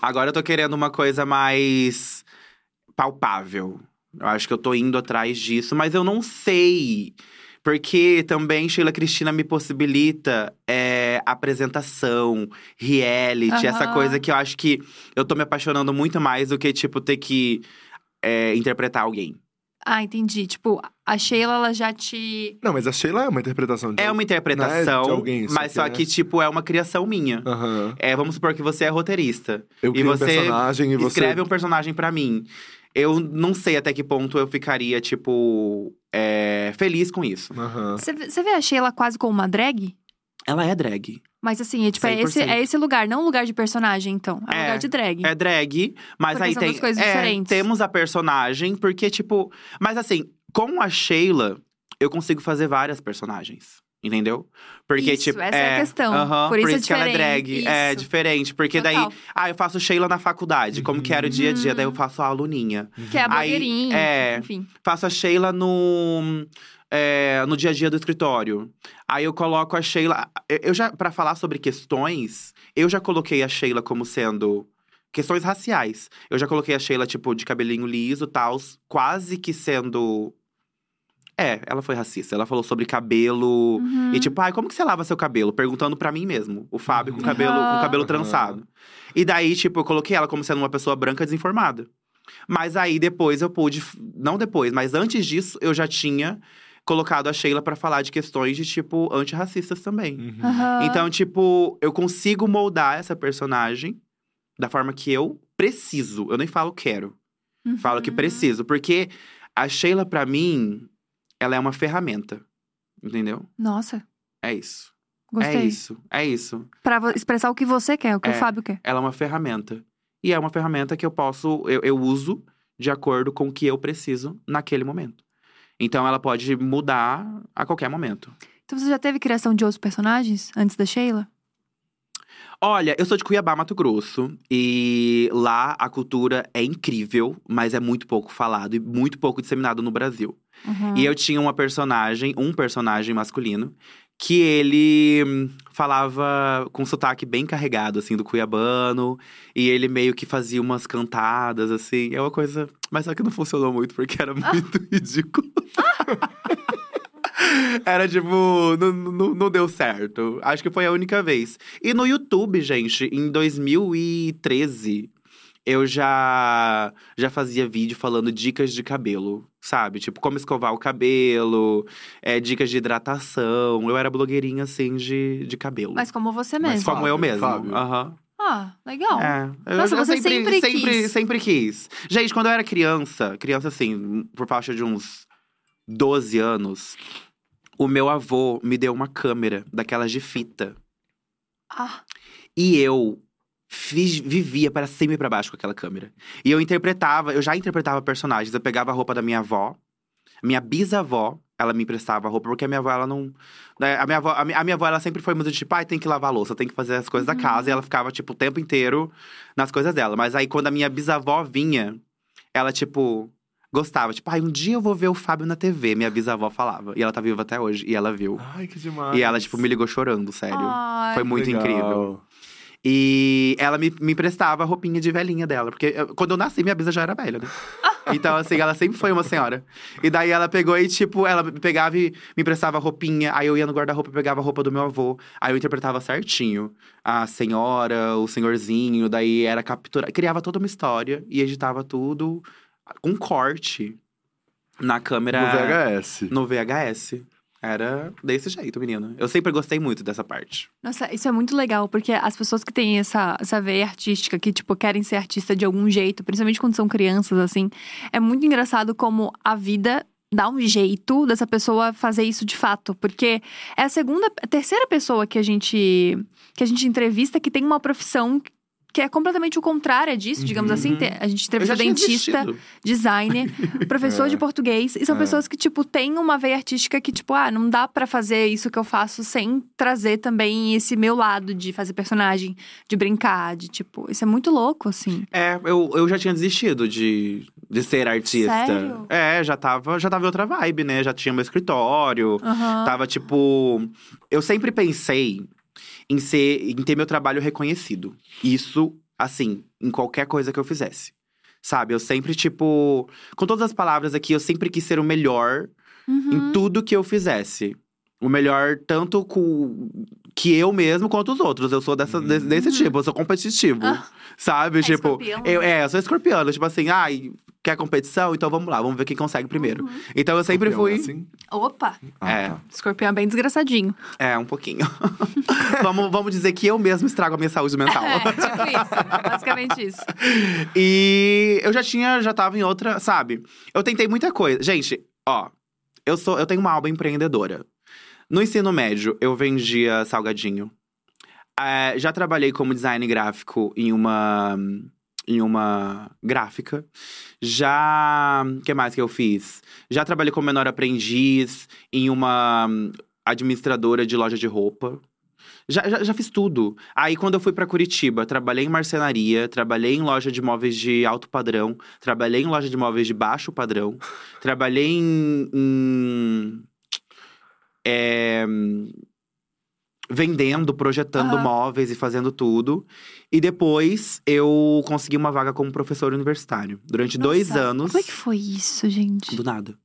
Agora eu tô querendo uma coisa mais palpável. Eu acho que eu tô indo atrás disso, mas eu não sei. Porque também Sheila Cristina me possibilita é, apresentação, reality, essa Aham. coisa que eu acho que eu tô me apaixonando muito mais do que, tipo, ter que é, interpretar alguém. Ah, entendi. Tipo, a Sheila, ela já te. Não, mas a Sheila é uma interpretação de É uma interpretação, de alguém, mas só é- que, tipo, é uma criação minha. Aham. É, vamos supor que você é roteirista. Eu E crio um você personagem e você. Escreve um personagem pra mim. Eu não sei até que ponto eu ficaria, tipo, é, feliz com isso. Você vê você vê a Sheila quase como uma drag? Ela é drag. Mas assim, é, tipo, é esse, 100%. é esse lugar, não lugar de personagem, então. É, É, lugar de drag. É drag, mas Porque aí são tem. duas coisas é, diferentes. Temos a personagem, porque, tipo. Mas assim, com a Sheila, eu consigo fazer várias personagens. Entendeu? Porque, Isso, tipo. essa é a questão. aham, Por isso é que ela é drag. É Isso. diferente. Porque daí. Total. Ah, eu faço Sheila na faculdade, como que era o dia a dia, daí eu faço a aluninha. Que é a Aí, blogueirinha, é. enfim. faço a Sheila no é, no dia a dia do escritório. Aí eu coloco a Sheila. eu- Eu já para falar sobre questões, eu já coloquei a Sheila como sendo questões raciais. Eu já coloquei a Sheila tipo de cabelinho liso, tal, quase que sendo É, ela foi racista. Ela falou sobre cabelo Uhum. e tipo, ai, como que você lava seu cabelo? Perguntando pra mim mesmo. O Fábio com Uhum. cabelo, com cabelo trançado. E daí, tipo, eu coloquei ela como sendo uma pessoa branca desinformada. Mas aí depois eu pude, não depois, mas antes disso, eu já tinha colocado a Sheila pra falar de questões de tipo antirracistas também. Uhum. Então, tipo, eu consigo moldar essa personagem da forma que eu preciso. Eu nem falo quero. Falo que Uhum. preciso, porque a Sheila pra mim, ela é uma ferramenta. Entendeu? Nossa, É isso. gostei. É isso. É isso. Pra expressar o que você quer, o que É. o Fábio quer. Ela é uma ferramenta. E é uma ferramenta que eu posso, eu, eu uso de acordo com o que eu preciso naquele momento. Então ela pode mudar a qualquer momento. Então você já teve criação de outros personagens antes da Sheila? Olha, eu sou de Cuiabá, Mato Grosso, e lá a cultura é incrível, mas é muito pouco falado e muito pouco disseminado no Brasil. Uhum. E eu tinha uma personagem, um personagem masculino, que ele hum, falava com sotaque bem carregado, assim, do cuiabano. E ele meio que fazia umas cantadas, assim. É uma coisa. Mas só que não funcionou muito, porque era <laughs> muito ridículo. <laughs> <laughs> Era tipo, não, não, não deu certo. Acho que foi a única vez. E no YouTube, gente, em 2013, eu já já fazia vídeo falando dicas de cabelo, sabe? Tipo, como escovar o cabelo, é, dicas de hidratação. Eu era blogueirinha, assim, de, de cabelo. Mas como você Mas mesmo. como eu Fábio, mesmo. Fábio. Aham. Ah, legal. É. Eu- Nossa, eu você sempre sempre, quis. sempre quis. Gente, quando eu era criança, criança assim, por faixa de uns 12 anos, o meu avô me deu uma câmera daquelas de fita. Ah, E eu fiz- vivia para cima e para baixo com aquela câmera. E eu interpretava, eu já interpretava personagens. Eu pegava a roupa da minha avó, minha bisavó, ela me emprestava a roupa, porque a minha avó, ela não. né, A minha avó, a minha, a minha avó, ela sempre foi muito tipo, ai, tem que lavar a louça, tem que fazer as coisas da casa. E ela ficava, tipo, o tempo inteiro nas coisas dela. Mas aí, quando a minha bisavó vinha, ela, tipo, gostava. Tipo, ai, um dia eu vou ver o Fábio na TV, minha bisavó falava. E ela tá viva até hoje, e ela viu. Ai, que demais. E ela, tipo, me ligou chorando, sério. Ai. Foi muito Legal. incrível. E ela me, me emprestava a roupinha de velhinha dela. Porque eu- quando eu nasci, minha bisa já era velha, né? <laughs> Então, assim, ela sempre foi uma senhora. E daí ela pegou e, tipo, ela me pegava e me emprestava a roupinha. Aí eu ia no guarda-roupa e pegava a roupa do meu avô. Aí eu interpretava certinho. A senhora, o senhorzinho. Daí era captura. Criava toda uma história e editava tudo com corte na câmera. No VHS. No VHS. Era desse jeito, menina. Eu sempre gostei muito dessa parte. Nossa, isso é muito legal, porque as pessoas que têm essa, essa veia artística, que, tipo, querem ser artista de algum jeito, principalmente quando são crianças, assim, é muito engraçado como a vida dá um jeito dessa pessoa fazer isso de fato. Porque é a segunda, a terceira pessoa que a gente que a gente entrevista que tem uma profissão que é completamente o contrário disso, digamos Uhum. assim. A gente tinha dentista, designer, <laughs> professor É. de português. E são É. pessoas que, tipo, têm uma veia artística que, tipo, ah, não dá pra fazer isso que eu faço sem trazer também esse meu lado de fazer personagem, de brincar, de, tipo, isso é muito louco, assim. É, eu, eu já tinha desistido de, de ser artista. Sério? É, já tava, já tava em outra vibe, né? Já tinha meu escritório. Aham. Tava tipo. Eu sempre pensei em ser, em ter meu trabalho reconhecido. Isso, assim, em qualquer coisa que eu fizesse. Sabe? Eu sempre, tipo. Com todas as palavras aqui, eu sempre quis ser o melhor Uhum. em tudo que eu fizesse. O melhor, tanto com que eu mesmo quanto os outros. Eu sou dessa, desse, desse tipo, eu sou competitivo. Ah. Sabe? É tipo, escorpião, eu, né? é, eu sou escorpiano. Tipo assim, ai, quer competição? Então vamos lá, vamos ver quem consegue primeiro. Uhum. Então eu sempre Escorpião fui. é assim? Opa! Ah, É. tá. Escorpião é bem desgraçadinho. É, um pouquinho. <laughs> vamos, vamos dizer que eu mesmo estrago a minha saúde mental. É, tipo isso. Basicamente isso. <laughs> E eu já tinha, já tava em outra, sabe? Eu tentei muita coisa. Gente, ó, eu sou, eu tenho uma alma empreendedora. No ensino médio, eu vendia salgadinho. É, já trabalhei como design gráfico em uma em uma gráfica. Já, o que mais que eu fiz? Já trabalhei como menor aprendiz em uma hum, administradora de loja de roupa. Já, já, já fiz tudo. Aí, quando eu fui pra Curitiba, trabalhei em marcenaria, trabalhei em loja de móveis de alto padrão, trabalhei em loja de móveis de baixo padrão, <laughs> trabalhei em. em, é, vendendo, projetando Aham. móveis e fazendo tudo. E depois eu consegui uma vaga como professor universitário. Durante dois Nossa, anos. Como é que foi isso, gente? Do nada.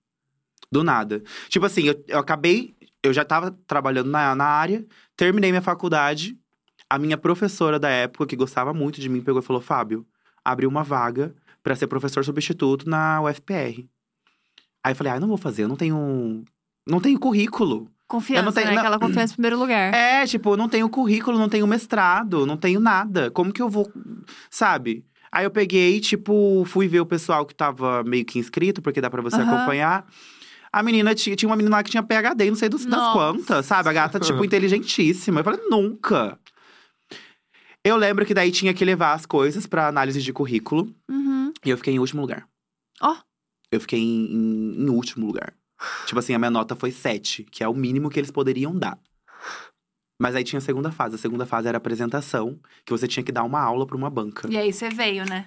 Do nada. Tipo assim, eu, eu acabei. Eu já tava trabalhando na, na área, terminei minha faculdade. A minha professora da época, que gostava muito de mim, pegou e falou: Fábio, abriu uma vaga pra ser professor substituto na UFPR. Aí eu falei: ah, não vou fazer, eu não tenho. Não tenho currículo. Confiança, Eu não tenho- né? não- Aquela confiança em primeiro lugar. É, tipo, eu não tenho currículo, não tenho mestrado, não tenho nada. Como que eu vou. Sabe? Aí eu peguei, tipo, fui ver o pessoal que tava meio que inscrito, porque dá pra você Aham. acompanhar. A menina tinha, tinha uma menina lá que tinha PHD, não sei dos, das quantas, sabe? A gata, tipo, <laughs> inteligentíssima. Eu falei, nunca. Eu lembro que daí tinha que levar as coisas pra análise de currículo. Uhum. E eu fiquei em último lugar. Ó. Eu fiquei em, em- em último lugar. Tipo assim, a minha nota foi 7, que é o mínimo que eles poderiam dar. Mas aí tinha a segunda fase. A segunda fase era a apresentação, que você tinha que dar uma aula pra uma banca. E aí você veio, né?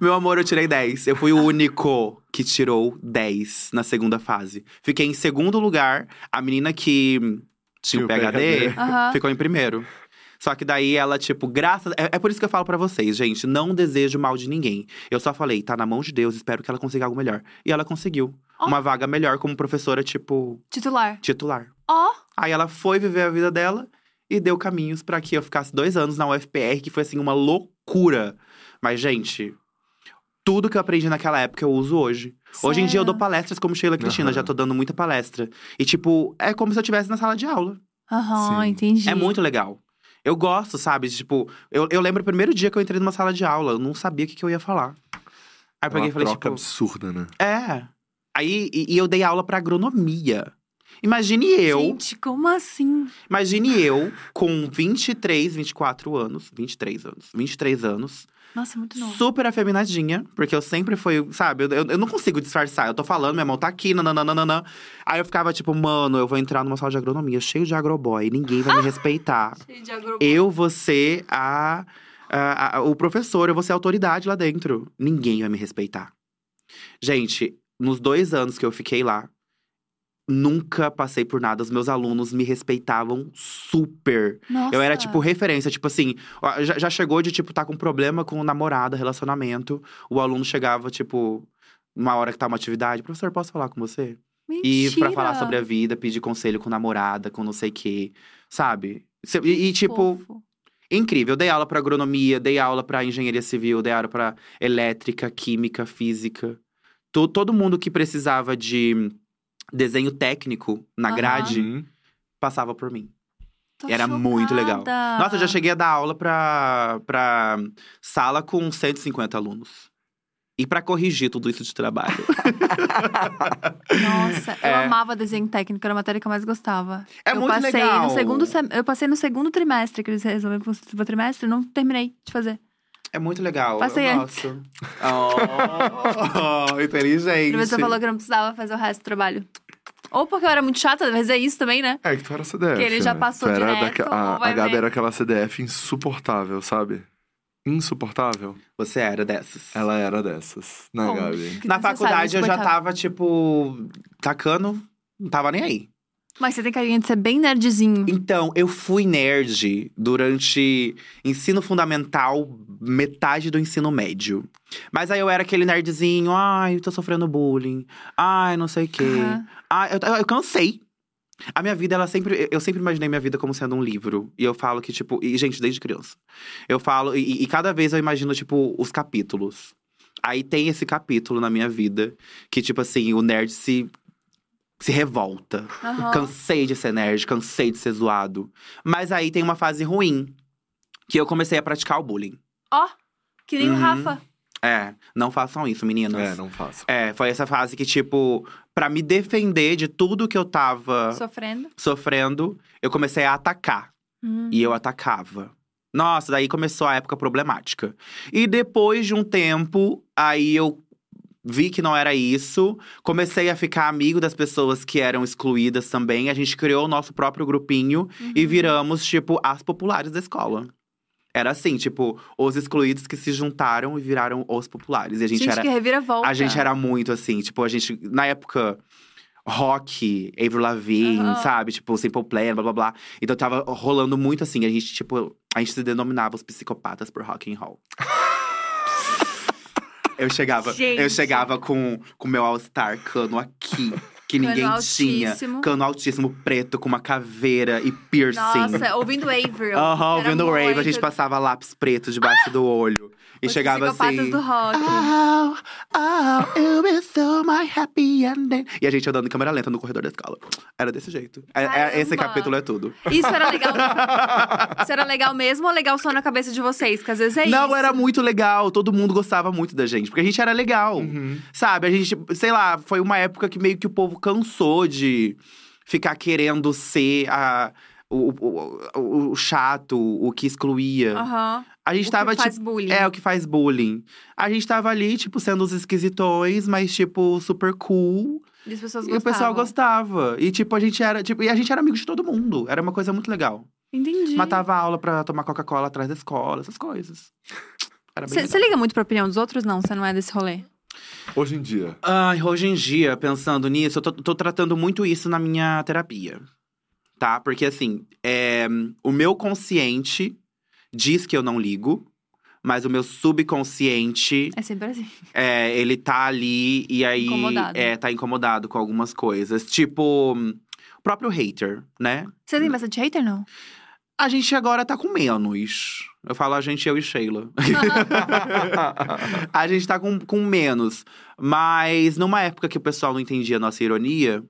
Meu amor, eu tirei 10. Eu fui o único que tirou 10 na segunda fase. Fiquei em segundo lugar. A menina que tinha o PHD, PhD. Aham. ficou em primeiro. Só que daí ela, tipo, graças. É, é por isso que eu falo pra vocês, gente. Não desejo mal de ninguém. Eu só falei, tá na mão de Deus, espero que ela consiga algo melhor. E ela conseguiu. Ó. Uma vaga melhor como professora, tipo, Titular. titular. Ó, Aí ela foi viver a vida dela e deu caminhos pra que eu ficasse dois anos na UFPR, que foi assim uma loucura. Mas, gente, tudo que eu aprendi naquela época eu uso hoje. Hoje em dia eu dou palestras como Sheila Cristina, Aham. já tô dando muita palestra. E, tipo, é como se eu estivesse na sala de aula. Aham, Sim. entendi. É muito legal. Eu gosto, sabe? Tipo, eu, eu lembro o primeiro dia que eu entrei numa sala de aula, eu não sabia o que, que eu ia falar. Aí eu É peguei uma e falei, troca tipo. absurda, né? É. Aí, e, e eu dei aula pra agronomia. Imagine eu. Gente, como assim? Imagine eu com 23, 24 anos. 23 anos. 23 anos. Nossa, muito novo. Super afeminadinha. Porque eu sempre fui, sabe? Eu, eu, não consigo disfarçar. Eu tô falando, minha mão tá aqui, nananana. Aí eu ficava tipo, mano, eu vou entrar numa sala de agronomia cheio de agroboy. Ninguém vai me <laughs> respeitar. Cheio de agro... Eu vou ser a, a- a- o professor, eu vou ser a autoridade lá dentro. Ninguém vai me respeitar. Gente, nos dois anos que eu fiquei lá, nunca passei por nada. Os meus alunos me respeitavam super. Nossa. Eu era, tipo, referência. Tipo assim, já, já chegou de, tipo, tá com problema com namorada, relacionamento. O aluno chegava, tipo, uma hora que tá uma atividade. Professor, posso falar com você? E pra falar sobre a vida, pedir conselho com namorada, com não sei o quê. Sabe? E, e, tipo, Fofo. incrível. Eu dei aula pra agronomia, dei aula pra engenharia civil, dei aula pra elétrica, química, física. To- todo mundo que precisava de desenho técnico na Aham. grade Uhum. passava por mim. Tô era muito legal. chocada. Nossa, eu já cheguei a dar aula pra, pra sala com 150 alunos. E pra corrigir tudo isso de trabalho. <laughs> Nossa, eu É. amava desenho técnico, era a matéria que eu mais gostava. É eu muito passei legal. No segundo Eu passei no segundo trimestre, que eles resolveram pro segundo trimestre, e não terminei de fazer. É muito legal. Passei eu antes. gosto. Oh, <laughs> inteligente. O professor falou que eu não precisava fazer o resto do trabalho. Ou porque eu era muito chata, às vezes é isso também, né? É que tu era CDF. Que ele já né? passou tu era direto, daque- a, a Gabi ver. era aquela CDF insuportável, sabe? Insuportável. Você era dessas. Ela era dessas, né, Bom, Gabi? Na faculdade eu já tava, tipo, tacando. Não tava nem aí. Mas você tem carinha de ser bem nerdzinho. Então, eu fui nerd durante ensino fundamental metade do ensino médio. Mas aí eu era aquele nerdzinho, ai, tô sofrendo bullying. Ai, não sei o quê. Aham. Ai, eu, eu cansei. A minha vida, ela sempre. Eu sempre imaginei minha vida como sendo um livro. E eu falo que, tipo. E, gente, desde criança. Eu falo. E, e cada vez eu imagino, tipo, os capítulos. Aí tem esse capítulo na minha vida que, tipo assim, o nerd se. Se revolta. Aham. Cansei de ser nerd, cansei de ser zoado. Mas aí tem uma fase ruim. Que eu comecei a praticar o bullying. Ó, que nem o Uhum. Rafa. É, não façam isso, meninos. É, não faço. É, foi essa fase que, tipo, pra me defender de tudo que eu tava Sofrendo. sofrendo, eu comecei a atacar. Hum. E eu atacava. Nossa, daí começou a época problemática. E depois de um tempo, aí eu vi que não era isso. Comecei a ficar amigo das pessoas que eram excluídas também. A gente criou o nosso próprio grupinho e viramos, tipo, as populares da escola. Era assim, tipo, os excluídos que se juntaram e viraram os populares. E a gente, Gente, era. que reviravolta. A gente era muito assim, tipo, a gente, na época, rock, Avril Lavigne, Aham. sabe? Tipo, Simple Plan, blá blá blá. Então tava rolando muito assim, a gente, tipo, a gente se denominava os psicopatas por rock and roll. <laughs> Eu chegava, eu Gente. chegava com o meu All-Star cano aqui, que Cano ninguém tinha. altíssimo. Cano altíssimo, preto, com uma caveira e piercing. Nossa, ouvindo Avril. Aham, ouvindo o Rave, a muito gente passava lápis preto debaixo do olho. E os chegava assim. do rock. Oh, oh, it was so my happy ending. E a gente andando em câmera lenta no corredor da escola. Era desse jeito. É- é- esse capítulo é tudo. Isso era legal. <laughs> Isso era legal mesmo ou legal só na cabeça de vocês? Que às vezes é Não, isso. era muito legal. Todo mundo gostava muito da gente. Porque a gente era legal. Uhum. Sabe? A gente, sei lá, foi uma época que meio que o povo cansou de ficar querendo ser a. O, o, o- o chato, o que excluía. Aham. A gente O tava, que faz tipo. bullying. É, o que faz bullying. A gente tava ali, tipo, sendo os esquisitões, mas, tipo, super cool. E as pessoas E o pessoal gostavam. gostava. E, tipo, a gente era. Tipo, e a gente era amigo de todo mundo. Era uma coisa muito legal. Entendi. Matava aula pra tomar Coca-Cola atrás da escola, essas coisas. Você liga muito pra opinião dos outros? Não, você não é desse rolê. Hoje em dia. Ai, hoje em dia, pensando nisso, eu tô, tô tratando muito isso na minha terapia. Tá? Porque, assim, é, o meu consciente diz que eu não ligo. Mas o meu subconsciente É sempre assim. É, ele tá ali e aí Incomodado. é, tá incomodado com algumas coisas. Tipo, hum, o próprio hater, né? Você tem bastante hater, não? A gente agora tá com menos. Eu falo a gente, eu e Sheila. <laughs> a gente tá com, com menos. Mas numa época que o pessoal não entendia a nossa ironia,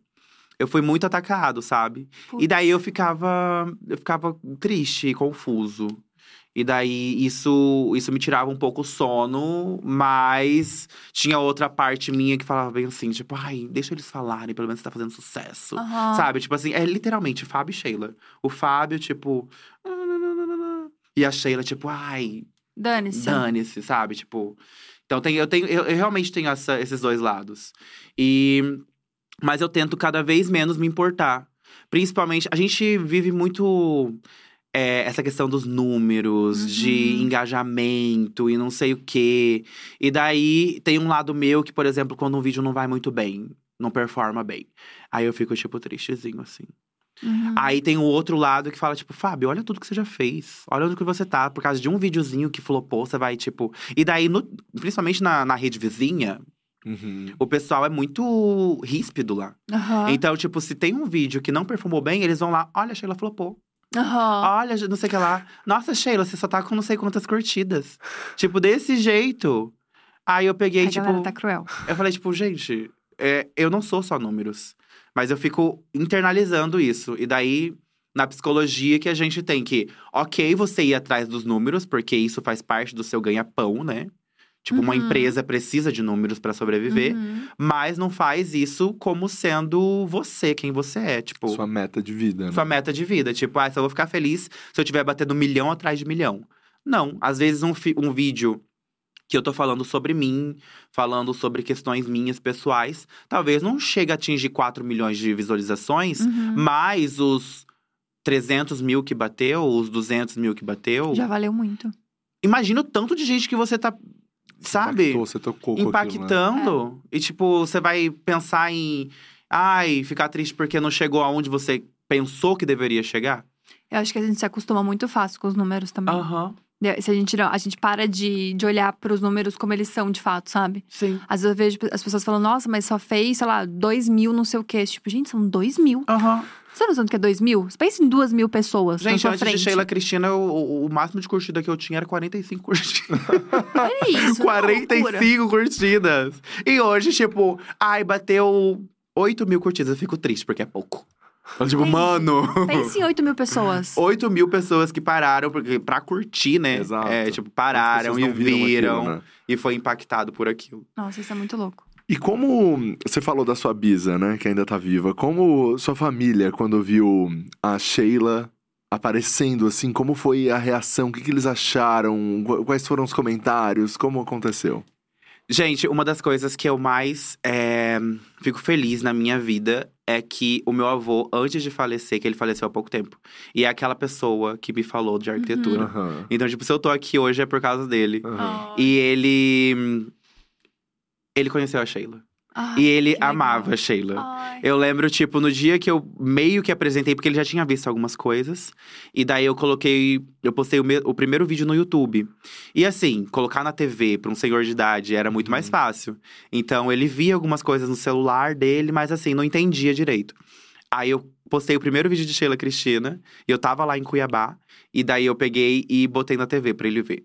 eu fui muito atacado, sabe? E daí eu ficava. Eu ficava triste e confuso. E daí isso, isso me tirava um pouco o sono, mas tinha outra parte minha que falava bem assim, tipo, ai, deixa eles falarem, pelo menos você tá fazendo sucesso. Aham. Sabe? Tipo assim, é literalmente Fábio e Sheila. O Fábio, tipo. E a Sheila, tipo, ai, Dane-se. dane-se, sabe? Tipo. Então tem, eu, tenho, eu, eu realmente tenho essa- esses dois lados. E. Mas eu tento cada vez menos me importar. Principalmente, a gente vive muito. É, essa questão dos números, de Uhum. engajamento e não sei o quê. E daí tem um lado meu que, por exemplo, quando um vídeo não vai muito bem, não performa bem. Aí eu fico, tipo, tristezinho, assim. Uhum. Aí tem o outro lado que fala, tipo, Fábio, olha tudo que você já fez. Olha onde que você tá. Por causa de um videozinho que flopou, você vai, tipo. E daí, no- principalmente na, na rede vizinha, Uhum. o pessoal é muito ríspido lá. Aham. Então, tipo, se tem um vídeo que não performou bem, eles vão lá, olha, a Sheila flopou. Aham. Olha, não sei o que lá. Nossa, Sheila, você só tá com não sei quantas curtidas. tipo, desse jeito. Aí eu peguei, A tipo. tá cruel. Eu falei, tipo, gente, é, eu não sou só números. Mas eu fico internalizando isso. E daí, na psicologia, que a gente tem que, ok, você ir atrás dos números, porque isso faz parte do seu ganha-pão, né? Tipo, uma Uhum. empresa precisa de números pra sobreviver, Uhum. mas não faz isso como sendo você, quem você é. Tipo, Sua meta de vida, né? sua meta de vida. Tipo, ah, só vou ficar feliz se eu tiver batendo milhão atrás de milhão. Não. Às vezes, um, um vídeo que eu tô falando sobre mim, falando sobre questões minhas pessoais, talvez não chegue a atingir 4 milhões de visualizações, Uhum. mas os 300 mil que bateu, os 200 mil que bateu. Já valeu muito. Imagina o tanto de gente que você tá, sabe? Impactou, você tocou com aquilo, né? impactando. E, tipo, você vai pensar em. Ai, ficar triste porque não chegou aonde você pensou que deveria chegar? Eu acho que a gente se acostuma muito fácil com os números também. Aham. De- Se a gente, não- a gente para de, de olhar pros números como eles são de fato, sabe? Sim. Às vezes eu vejo as pessoas falando, nossa, mas só fez, sei lá, dois mil, não sei o quê. Tipo, gente, são dois mil. Aham. Você tá noção do que é dois mil? Você pensa em duas mil pessoas Gente, antes frente. de Sheila Cristina, o, o- o máximo de curtida que eu tinha era 45 curtidas. Olha isso. é loucura. 45 curtidas. E hoje, tipo, ai, bateu 8 mil curtidas. Eu fico triste, porque é pouco. Eu, tipo, Gente, mano. Pense em oito mil pessoas. <laughs> 8 mil pessoas que pararam porque, pra curtir, né? Exato. É, tipo, pararam pessoas e não viram viram. aquilo, né? E foi impactado por aquilo. Nossa, isso é muito louco. E como você falou da sua bisa, né, que ainda tá viva, como sua família, quando viu a Sheila aparecendo, assim, como foi a reação? O que, que eles acharam? Qu- Quais foram os comentários? Como aconteceu? Gente, uma das coisas que eu mais é, fico feliz na minha vida é que o meu avô, antes de falecer, que ele faleceu há pouco tempo, e é aquela pessoa que me falou de arquitetura. Aham. Então, tipo, se eu tô aqui hoje é por causa dele. aham. E ele. Ele conheceu a Sheila. Ai, e ele legal. amava a Sheila. Ai. Eu lembro, tipo, no dia que eu meio que apresentei, porque ele já tinha visto algumas coisas. E daí eu coloquei. Eu postei o, me- o primeiro vídeo no YouTube. E assim, colocar na TV pra um senhor de idade era muito mais fácil. Então ele via algumas coisas no celular dele, mas assim, não entendia direito. Aí eu postei o primeiro vídeo de Sheila Cristina. E eu tava lá em Cuiabá. E daí eu peguei e botei na TV pra ele ver.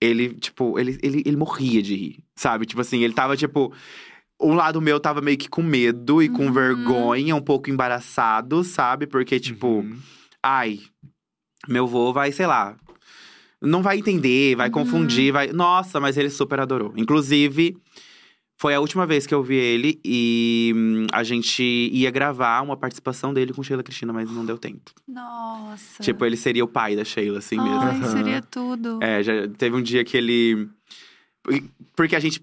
Ele, tipo, ele, ele, ele morria de rir, sabe? Tipo assim, ele tava, tipo. Um lado meu tava meio que com medo e com Uhum. vergonha, um pouco embaraçado, sabe? Porque, tipo, Uhum. ai, meu vô vai, sei lá. Não vai entender, vai Uhum. confundir, vai. Nossa, mas ele super adorou. Inclusive, foi a última vez que eu vi ele e hum, a gente ia gravar uma participação dele com Sheila Cristina, mas não deu tempo. Nossa. Tipo, ele seria o pai da Sheila, assim mesmo. Ai, Aham. seria tudo. É, já teve um dia que ele. Porque a gente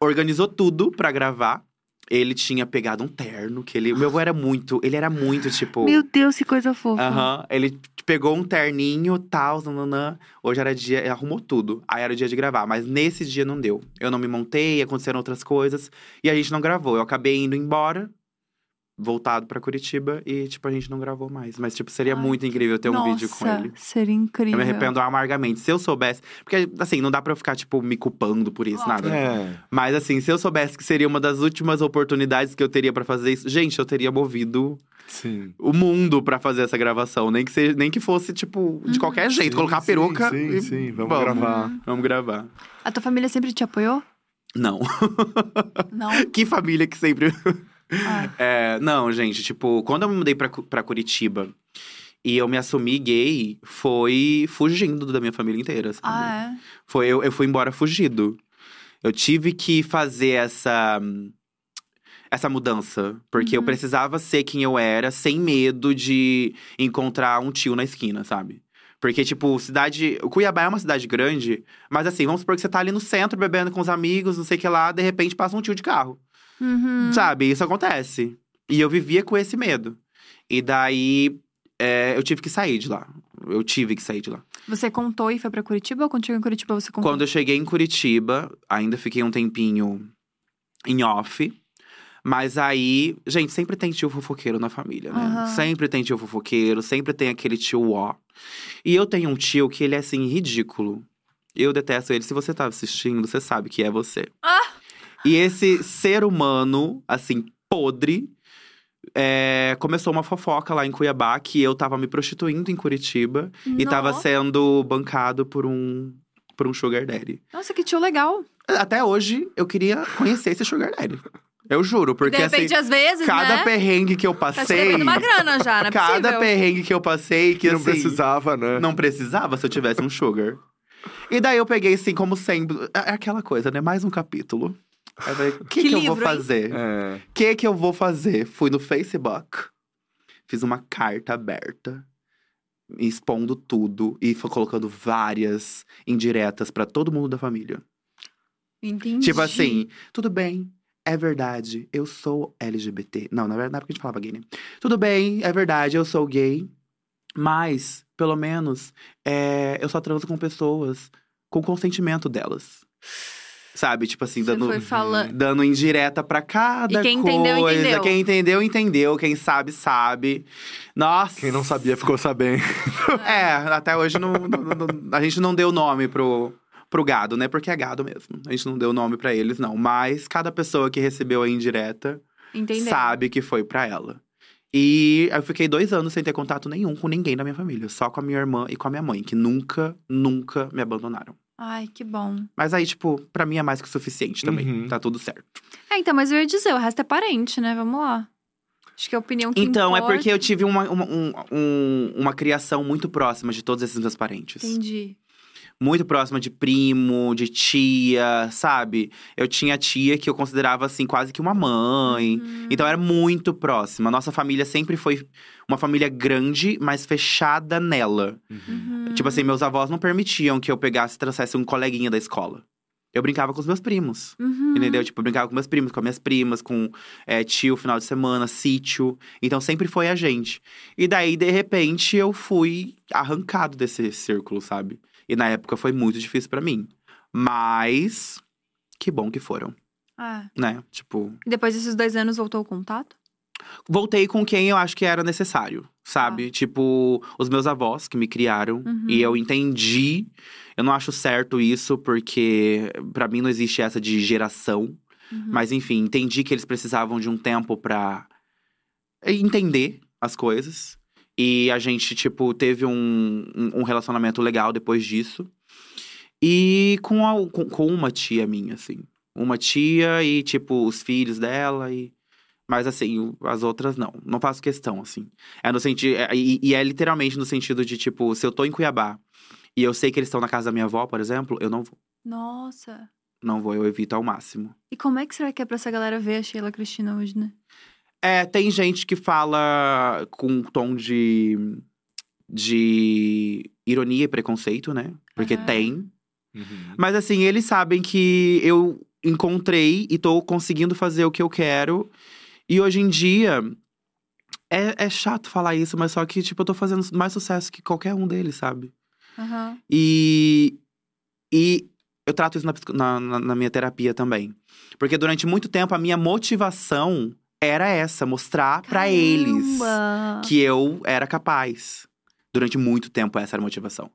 organizou tudo pra gravar. Ele tinha pegado um terno, que ele. Meu avô era muito. Ele era muito, tipo. Meu Deus, que coisa fofa. Aham. Ele pegou um terninho, tal, nananã. Hoje era dia, ele arrumou tudo. Aí era o dia de gravar, mas nesse dia não deu. Eu não me montei, aconteceram outras coisas. E a gente não gravou. Eu acabei indo embora, voltado pra Curitiba. E, tipo, a gente não gravou mais. Mas, tipo, seria Ai, muito incrível ter um vídeo com Nossa, ele. Seria incrível. Eu me arrependo amargamente. Se eu soubesse. Porque, assim, não dá pra eu ficar, tipo, me culpando por isso, nada. É. Mas, assim, se eu soubesse que seria uma das últimas oportunidades que eu teria pra fazer isso, gente, eu teria movido Sim. o mundo pra fazer essa gravação. Nem que, seja, nem que fosse, tipo, de Uhum. qualquer jeito, Sim, colocar a peruca. Sim, e sim, vamos, gravar. Vamos gravar. A tua família sempre te apoiou? Não. Não. <laughs> que família que sempre. Ai. É, não, gente, tipo, quando eu me mudei pra, Cu- pra Curitiba e eu me assumi gay, foi fugindo da minha família inteira. sabe? Ah, é? Foi, eu, eu fui embora fugido. Eu tive que fazer essa. Essa mudança. Porque eu Uhum. precisava ser quem eu era, sem medo de encontrar um tio na esquina, sabe? Porque, tipo, cidade. Cuiabá é uma cidade grande, mas assim, vamos supor que você tá ali no centro bebendo com os amigos, não sei o que lá, de repente passa um tio de carro. Uhum. Sabe? Isso acontece. E eu vivia com esse medo. E daí. é, eu tive que sair de lá. Eu tive que sair de lá. Você contou e foi pra Curitiba ou quando chegou em Curitiba você contou? Quando eu cheguei em Curitiba, ainda fiquei um tempinho em off. Mas aí, gente, sempre tem tio fofoqueiro na família, né? Aham. Sempre tem tio fofoqueiro, sempre tem aquele tio ó. E eu tenho um tio que ele é assim, ridículo. Eu detesto ele. Se você tá assistindo, você sabe que é você. Ah! E esse ser humano, assim, podre, é, começou uma fofoca lá em Cuiabá que eu tava me prostituindo em Curitiba e tava Nossa. sendo bancado por um, por um sugar daddy. Nossa, que tio legal. Até hoje, eu queria conhecer esse sugar daddy. Eu juro, porque de repente, assim, às vezes, cada né? perrengue que eu Tá passei… levando uma grana já, não é cada possível. perrengue que eu passei que, Que não assim, precisava, né? não precisava se eu tivesse um sugar. E daí eu peguei assim, como sempre, é aquela coisa, né? Mais um capítulo. Aí eu falei, o que, Que que, eu vou fazer? É. O que que eu vou fazer? Fui no Facebook, fiz uma carta aberta, expondo tudo e fui colocando várias indiretas pra todo mundo da família. Entendi. Tipo assim, tudo bem, é verdade, eu sou LGBT. Não, na verdade, na época a gente falava gay, né? Tudo bem, é verdade, eu sou gay, mas, pelo menos, é, eu só transo com pessoas com consentimento delas. Sabe? Tipo assim, Você dando. foi falando. Dando indireta pra cada E quem coisa. entendeu, entendeu. Quem entendeu, entendeu. Quem sabe, sabe. Nossa. Quem não sabia ficou sabendo. <laughs> É, até hoje não, não- não- a gente não deu nome pro, pro gado, né? Porque é gado mesmo. A gente não deu nome pra eles, não. Mas cada pessoa que recebeu a indireta Entendeu? sabe que foi pra ela. E eu fiquei dois anos sem ter contato nenhum com ninguém da minha família. Só com a minha irmã e com a minha mãe, que nunca, nunca me abandonaram. Ai, que bom. Mas aí, tipo, pra mim é mais que o suficiente também. Uhum. Tá tudo certo. É, então, mas eu ia dizer, o resto é parente, né? Vamos lá. Acho que a opinião que Então, é importa- porque eu tive uma, uma, um- um- uma criação muito próxima de todos esses meus parentes. Entendi. Muito próxima de primo, de tia, sabe? Eu tinha tia que eu considerava assim quase que uma mãe. Uhum. Então era muito próxima. Nossa família sempre foi uma família grande, mas fechada nela. Uhum. Tipo assim, meus avós não permitiam que eu pegasse e trouxesse um coleguinha da escola. Eu brincava com os meus primos. Uhum. Entendeu? Tipo, eu brincava com meus primos, com as minhas primas, com é, tio, final de semana, sítio. Então sempre foi a gente. E daí, de repente, eu fui arrancado desse círculo, sabe? E na época foi muito difícil pra mim. Mas que bom que foram, Ah. né? Tipo, E depois desses dois anos voltou o contato? voltei com quem eu acho que era necessário, sabe? Tipo, os meus avós que me criaram. Uhum. E eu entendi. Eu não acho certo isso, porque pra mim não existe essa de geração. Uhum. Mas enfim, entendi que eles precisavam de um tempo pra entender as coisas. E a gente, tipo, teve um, um relacionamento legal depois disso. E com, a- com, com uma tia minha, assim. Uma tia e, tipo, os filhos dela e. Mas assim, as outras não. Não faço questão, assim. É no sentido. E, e é literalmente no sentido de, tipo, se eu tô em Cuiabá e eu sei que eles estão na casa da minha avó, por exemplo, eu não vou. Nossa. Não vou, eu evito ao máximo. E como é que será que é pra essa galera ver a Sheila Cristina hoje, né? É, tem gente que fala com um tom de. de ironia e preconceito, né? Porque Aham. tem. Uhum. Mas assim, eles sabem que eu encontrei e tô conseguindo fazer o que eu quero. E hoje em dia. É, é chato falar isso, mas só que, tipo, eu tô fazendo mais sucesso que qualquer um deles, sabe? Aham. E. E eu trato isso na, na- na minha terapia também. Porque durante muito tempo a minha motivação era essa, mostrar pra eles que eu era capaz. Durante muito tempo essa era a motivação.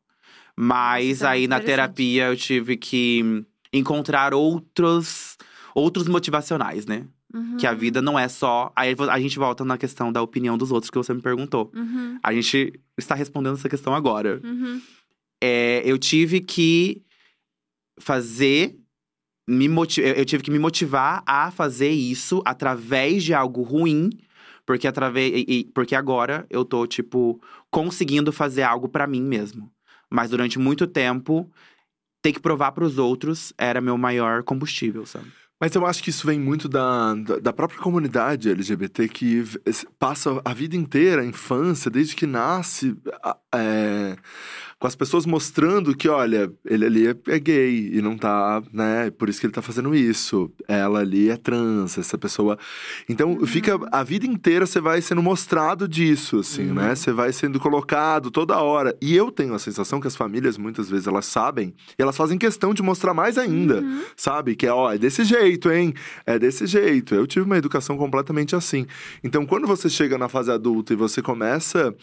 Mas aí na terapia eu tive que encontrar outros outros motivacionais, né? Uhum. Que a vida não é só. Aí a gente volta na questão da opinião dos outros que você me perguntou. Uhum. A gente está respondendo essa questão agora. Uhum. É, eu tive que fazer. Me moti- eu tive que me motivar a fazer isso através de algo ruim. Porque, através, e- porque agora eu tô, tipo, conseguindo fazer algo pra mim mesmo. Mas durante muito tempo, ter que provar pros outros era meu maior combustível, sabe? Mas eu acho que isso vem muito da, da, da própria comunidade LGBT que passa a vida inteira, a infância, desde que nasce, é, com as pessoas mostrando que, olha, ele ali é, é gay e não tá, né? Por isso que ele tá fazendo isso. Ela ali é trans, essa pessoa. Então, Uhum. fica a vida inteira você vai sendo mostrado disso, assim, Uhum. né? Você vai sendo colocado toda hora. E eu tenho a sensação que as famílias, muitas vezes, elas sabem e elas fazem questão de mostrar mais ainda Uhum. sabe? Que é, ó, é desse jeito, hein? É desse jeito. Eu tive uma educação completamente assim. Então, quando você chega na fase adulta e você começa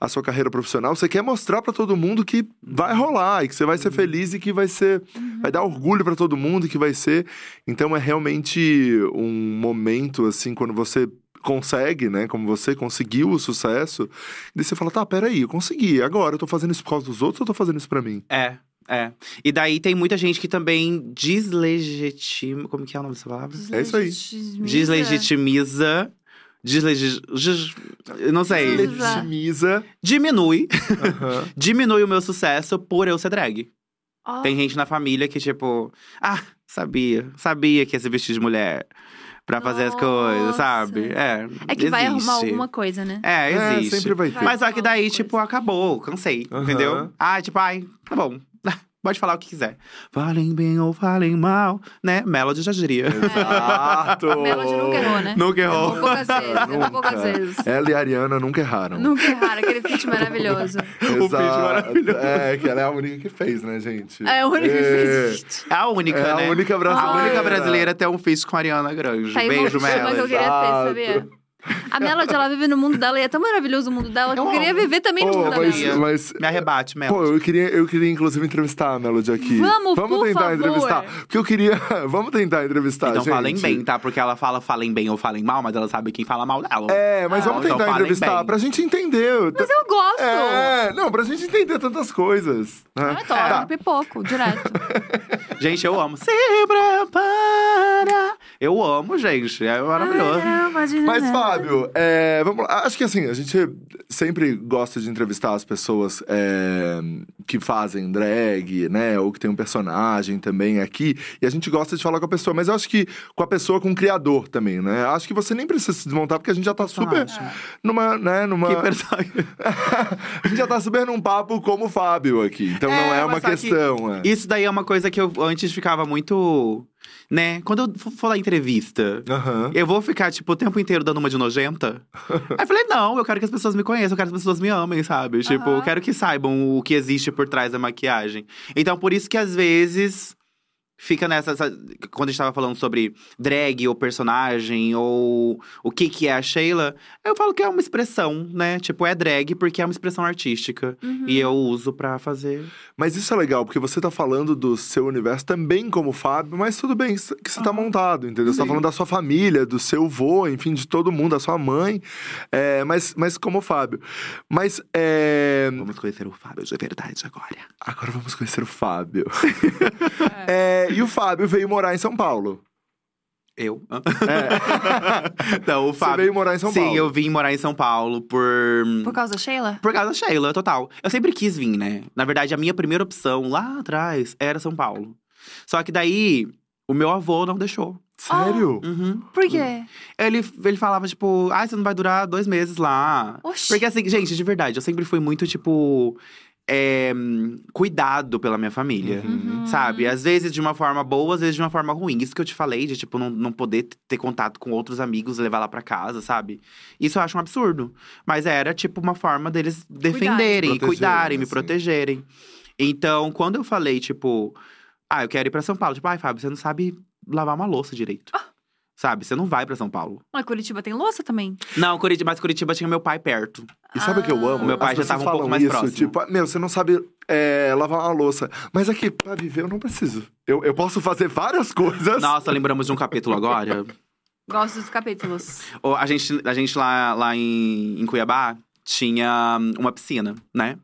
a sua carreira profissional, você quer mostrar pra todo mundo que vai rolar e que você vai ser feliz e que vai ser, vai dar orgulho pra todo mundo e que vai ser. Então, é realmente um momento assim quando você consegue, né? Como você conseguiu o sucesso, e daí você fala, tá, peraí, eu consegui. Agora, eu tô fazendo isso por causa dos outros ou eu tô fazendo isso pra mim? É, é. E daí tem muita gente que também deslegitima. Como que é o nome dessa palavra? É isso aí. Deslegitimiza. Deslegi... ges- eu Não sei. Legitimiza. Diminui. Aham. <laughs> diminui o meu sucesso por eu ser drag. Ó, Tem gente na família que, tipo, ah, sabia, sabia que ia se vestir de mulher pra fazer as coisas, Nossa. sabe? É. É que vai existe. arrumar alguma coisa, né? É, É, existe. sempre vai ter. Mas só que daí, tipo, acabou, cansei, Aham. entendeu? Ah, tipo, ai, tá bom. Pode falar o que quiser. Falem bem ou falem mal, né? Melody já diria. <laughs> Exato! Melody nunca errou, né? Nunca Errou errou. poucas <laughs> vezes, errou poucas vezes. Ela e a Ariana nunca erraram. Nunca erraram, aquele feat maravilhoso. <laughs> O feat maravilhoso. É, que ela é a única que fez, né, gente? É a única que fez feat. É a única, É a né? única brasileira. A única brasileira a ter um feat com a Ariana Grande. Tá Beijo, chama que eu Melody. queria ter, Exato. sabia? A Melody, ela vive no mundo dela e é tão maravilhoso o mundo dela que eu, Eu queria viver também no mundo mas, Melody. mas Me arrebate, Melody. Pô, eu queria, eu queria inclusive entrevistar a Melody aqui. Vamos, Vamos por tentar favor. entrevistar. Porque eu queria. <laughs> Vamos tentar entrevistar, Então gente. falem bem, tá? Porque ela fala falem bem ou falem mal, mas ela sabe quem fala mal dela. É, mas Ah, vamos então tentar falem entrevistar bem. pra gente entender. Mas eu gosto. É, não, pra gente entender tantas coisas. Né? Ah, tô É. no pipoco, direto. <laughs> Gente, eu amo. Se prepara. Eu amo, gente. É maravilhoso. Mas, Fábio, é, vamos lá. Acho que assim, a gente sempre gosta de entrevistar as pessoas é, que fazem drag, né? Ou que tem um personagem também aqui. E a gente gosta de falar com a pessoa. Mas eu acho que com a pessoa, com o criador também, né? Acho que você nem precisa se desmontar, porque a gente já tá super numa, né? Numa... Que personagem. <laughs> a gente já tá super num papo como o Fábio aqui. Então não É, é uma só que questão. é. Isso daí é uma coisa que eu antes ficava muito. Né? Quando eu for dar entrevista, Aham. eu vou ficar, tipo, o tempo inteiro dando uma de nojenta. <laughs> Aí eu falei, não, eu quero que as pessoas me conheçam, eu quero que as pessoas me amem, sabe? Tipo, Aham. eu quero que saibam o que existe por trás da maquiagem. Então, por isso que às vezes fica nessa. essa- quando a gente tava falando sobre drag ou personagem, ou o que que é a Sheila, eu falo que é uma expressão, né? Tipo, é drag porque é uma expressão artística. Uhum. E eu uso pra fazer. Mas isso é legal, porque você tá falando do seu universo também como Fábio, mas tudo bem que você tá montado, entendeu? Você tá Sim. falando da sua família, do seu vô, enfim, de todo mundo, da sua mãe, é, mas, mas como Fábio. Mas é, Vamos conhecer o Fábio de verdade agora. agora vamos conhecer o Fábio. <laughs> <laughs> É, e o Fábio veio morar em São Paulo. Eu? É. <laughs> Não, o Você Fábio. veio morar em São Sim, Paulo. eu vim morar em São Paulo por. Por causa da Sheila? Por causa da Sheila, total. Eu sempre quis vir, né? Na verdade, a minha primeira opção lá atrás era São Paulo. Só que daí, o meu avô não deixou. Sério? Uhum. Por quê? Ele, ele falava, tipo, ah, você não vai durar dois meses lá. Oxi. Porque assim, gente, de verdade, eu sempre fui muito, tipo. É, cuidado pela minha família. Uhum. Sabe? Às vezes de uma forma boa, às vezes de uma forma ruim. Isso que eu te falei, de tipo, não, não poder ter contato com outros amigos, levar lá pra casa, sabe? Isso eu acho um absurdo. Mas era, tipo, uma forma deles defenderem, Protegerem, cuidarem, me assim. protegerem. Então, quando eu falei, tipo, ah, eu quero ir pra São Paulo, tipo, ai, Fábio, você não sabe lavar uma louça direito. Ah. Sabe? Você não vai pra São Paulo. Mas Curitiba tem louça também. Não, Curitiba, mas Curitiba tinha meu pai perto. E sabe o que eu amo? O meu pai As já pessoas tava um pouco mais isso, próximo. Tipo, "Ah, meu, você não sabe é, lavar uma louça. Mas aqui, pra viver, eu não preciso. Eu, eu posso fazer várias coisas. Nossa, lembramos de um capítulo agora. <laughs> Gosto dos capítulos. A gente, a gente lá, lá em, em Cuiabá tinha hum, uma piscina, né?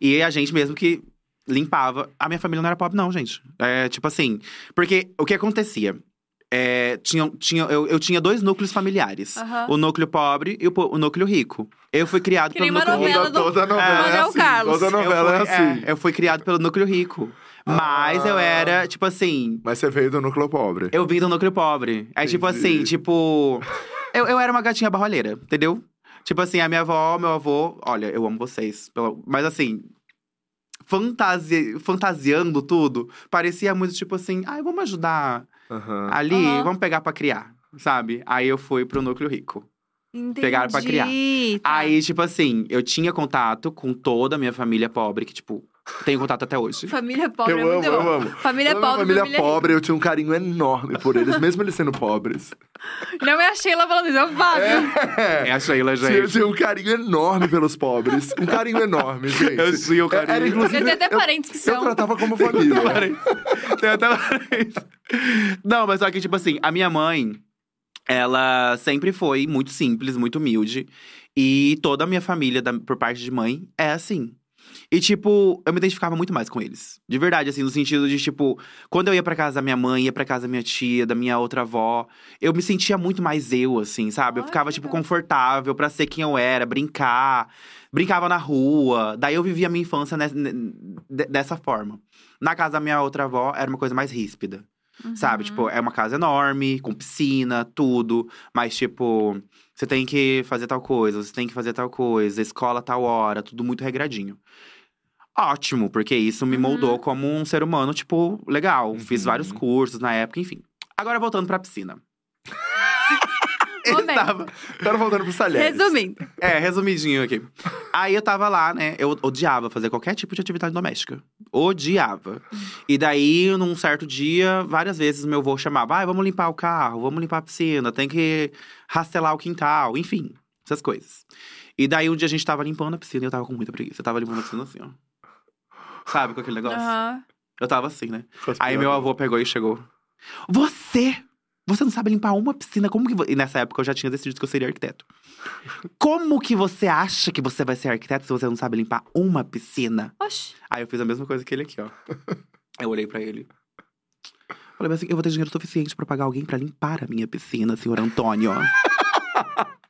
E a gente mesmo que limpava. A minha família não era pobre, não, gente. É tipo assim. Porque o que acontecia? É, tinha, tinha, eu, eu tinha dois núcleos familiares: Aham. o núcleo pobre e o, po- o núcleo rico. Eu fui criado Que nem pelo uma núcleo novela rico. Toda, do- toda novela é, Manuel assim. Carlos. Toda novela eu é fui, assim. eu fui criado pelo núcleo rico. Mas eu Ah. era, tipo assim, Mas você veio do núcleo pobre. eu vim do núcleo pobre. Aí, tipo Entendi. assim, tipo. Eu, eu era uma gatinha barroleira, entendeu? Tipo assim, a minha avó, meu avô, olha, eu amo vocês. pelo- Mas assim, fantasi... fantasiando tudo, parecia muito tipo assim, ai, vamos ajudar Aham. ali, Aham. vamos pegar pra criar, sabe? Aí eu fui pro núcleo rico. Entendi. Pegaram pra criar. Tá. Aí, tipo assim, eu tinha contato com toda a minha família pobre, que, tipo, tenho contato até hoje. Família pobre Eu é muito amo, bom. eu amo. Família Toda pobre, família família pobre, eu tinha um carinho enorme por eles, mesmo eles sendo pobres. <laughs> Não é a Sheila falando isso, é o Fábio. É a Sheila, Tinha, gente. tinha um carinho enorme pelos pobres. Um carinho enorme, <laughs> gente. Eu tinha o Era, carinho. inclusive, Eu tenho até eu- parentes que Eu são. tratava como família. Tem até Não, mas só que, tipo assim, a minha mãe, ela sempre foi muito simples, muito humilde. E toda a minha família, da- por parte de mãe, é assim. E, tipo, eu me identificava muito mais com eles. De verdade, assim, no sentido de, tipo, quando eu ia pra casa da minha mãe, ia pra casa da minha tia, da minha outra avó, eu me sentia muito mais eu, assim, sabe? Eu ficava, tipo, confortável pra ser quem eu era, brincar. Brincava na rua. Daí eu vivia a minha infância nes- ne- de- dessa forma. Na casa da minha outra avó, era uma coisa mais ríspida. Sabe? Uhum. Tipo, é uma casa enorme, com piscina, tudo. Mas, tipo, você tem que fazer tal coisa, você tem que fazer tal coisa, escola tal hora, tudo muito regradinho. ótimo, porque isso me Uhum. moldou como um ser humano, tipo, legal. Fiz Uhum. vários cursos na época, enfim. Agora voltando pra piscina. <laughs> <laughs> Eu Momento. tava- Agora voltando pro Salheiros. Resumindo. É, resumidinho aqui. Aí eu tava lá, né? Eu odiava fazer qualquer tipo de atividade doméstica. Odiava. E daí, num certo dia, várias vezes meu avô chamava: ah, vamos limpar o carro, vamos limpar a piscina, tem que rastelar o quintal, enfim, essas coisas. E daí um dia a gente tava limpando a piscina e eu tava com muita preguiça. Eu tava limpando a piscina assim, ó. Sabe com aquele negócio? Aham. Eu tava assim, né? Aí meu avô pegou e chegou. Você! Você não sabe limpar uma piscina? Como que. vo-" E nessa época eu já tinha decidido que eu seria arquiteto. Como que você acha que você vai ser arquiteto se você não sabe limpar uma piscina? Oxi. Aí eu fiz a mesma coisa que ele aqui, ó. Eu olhei pra ele. Falei assim: eu vou ter dinheiro suficiente pra pagar alguém pra limpar a minha piscina, senhor Antônio. <laughs>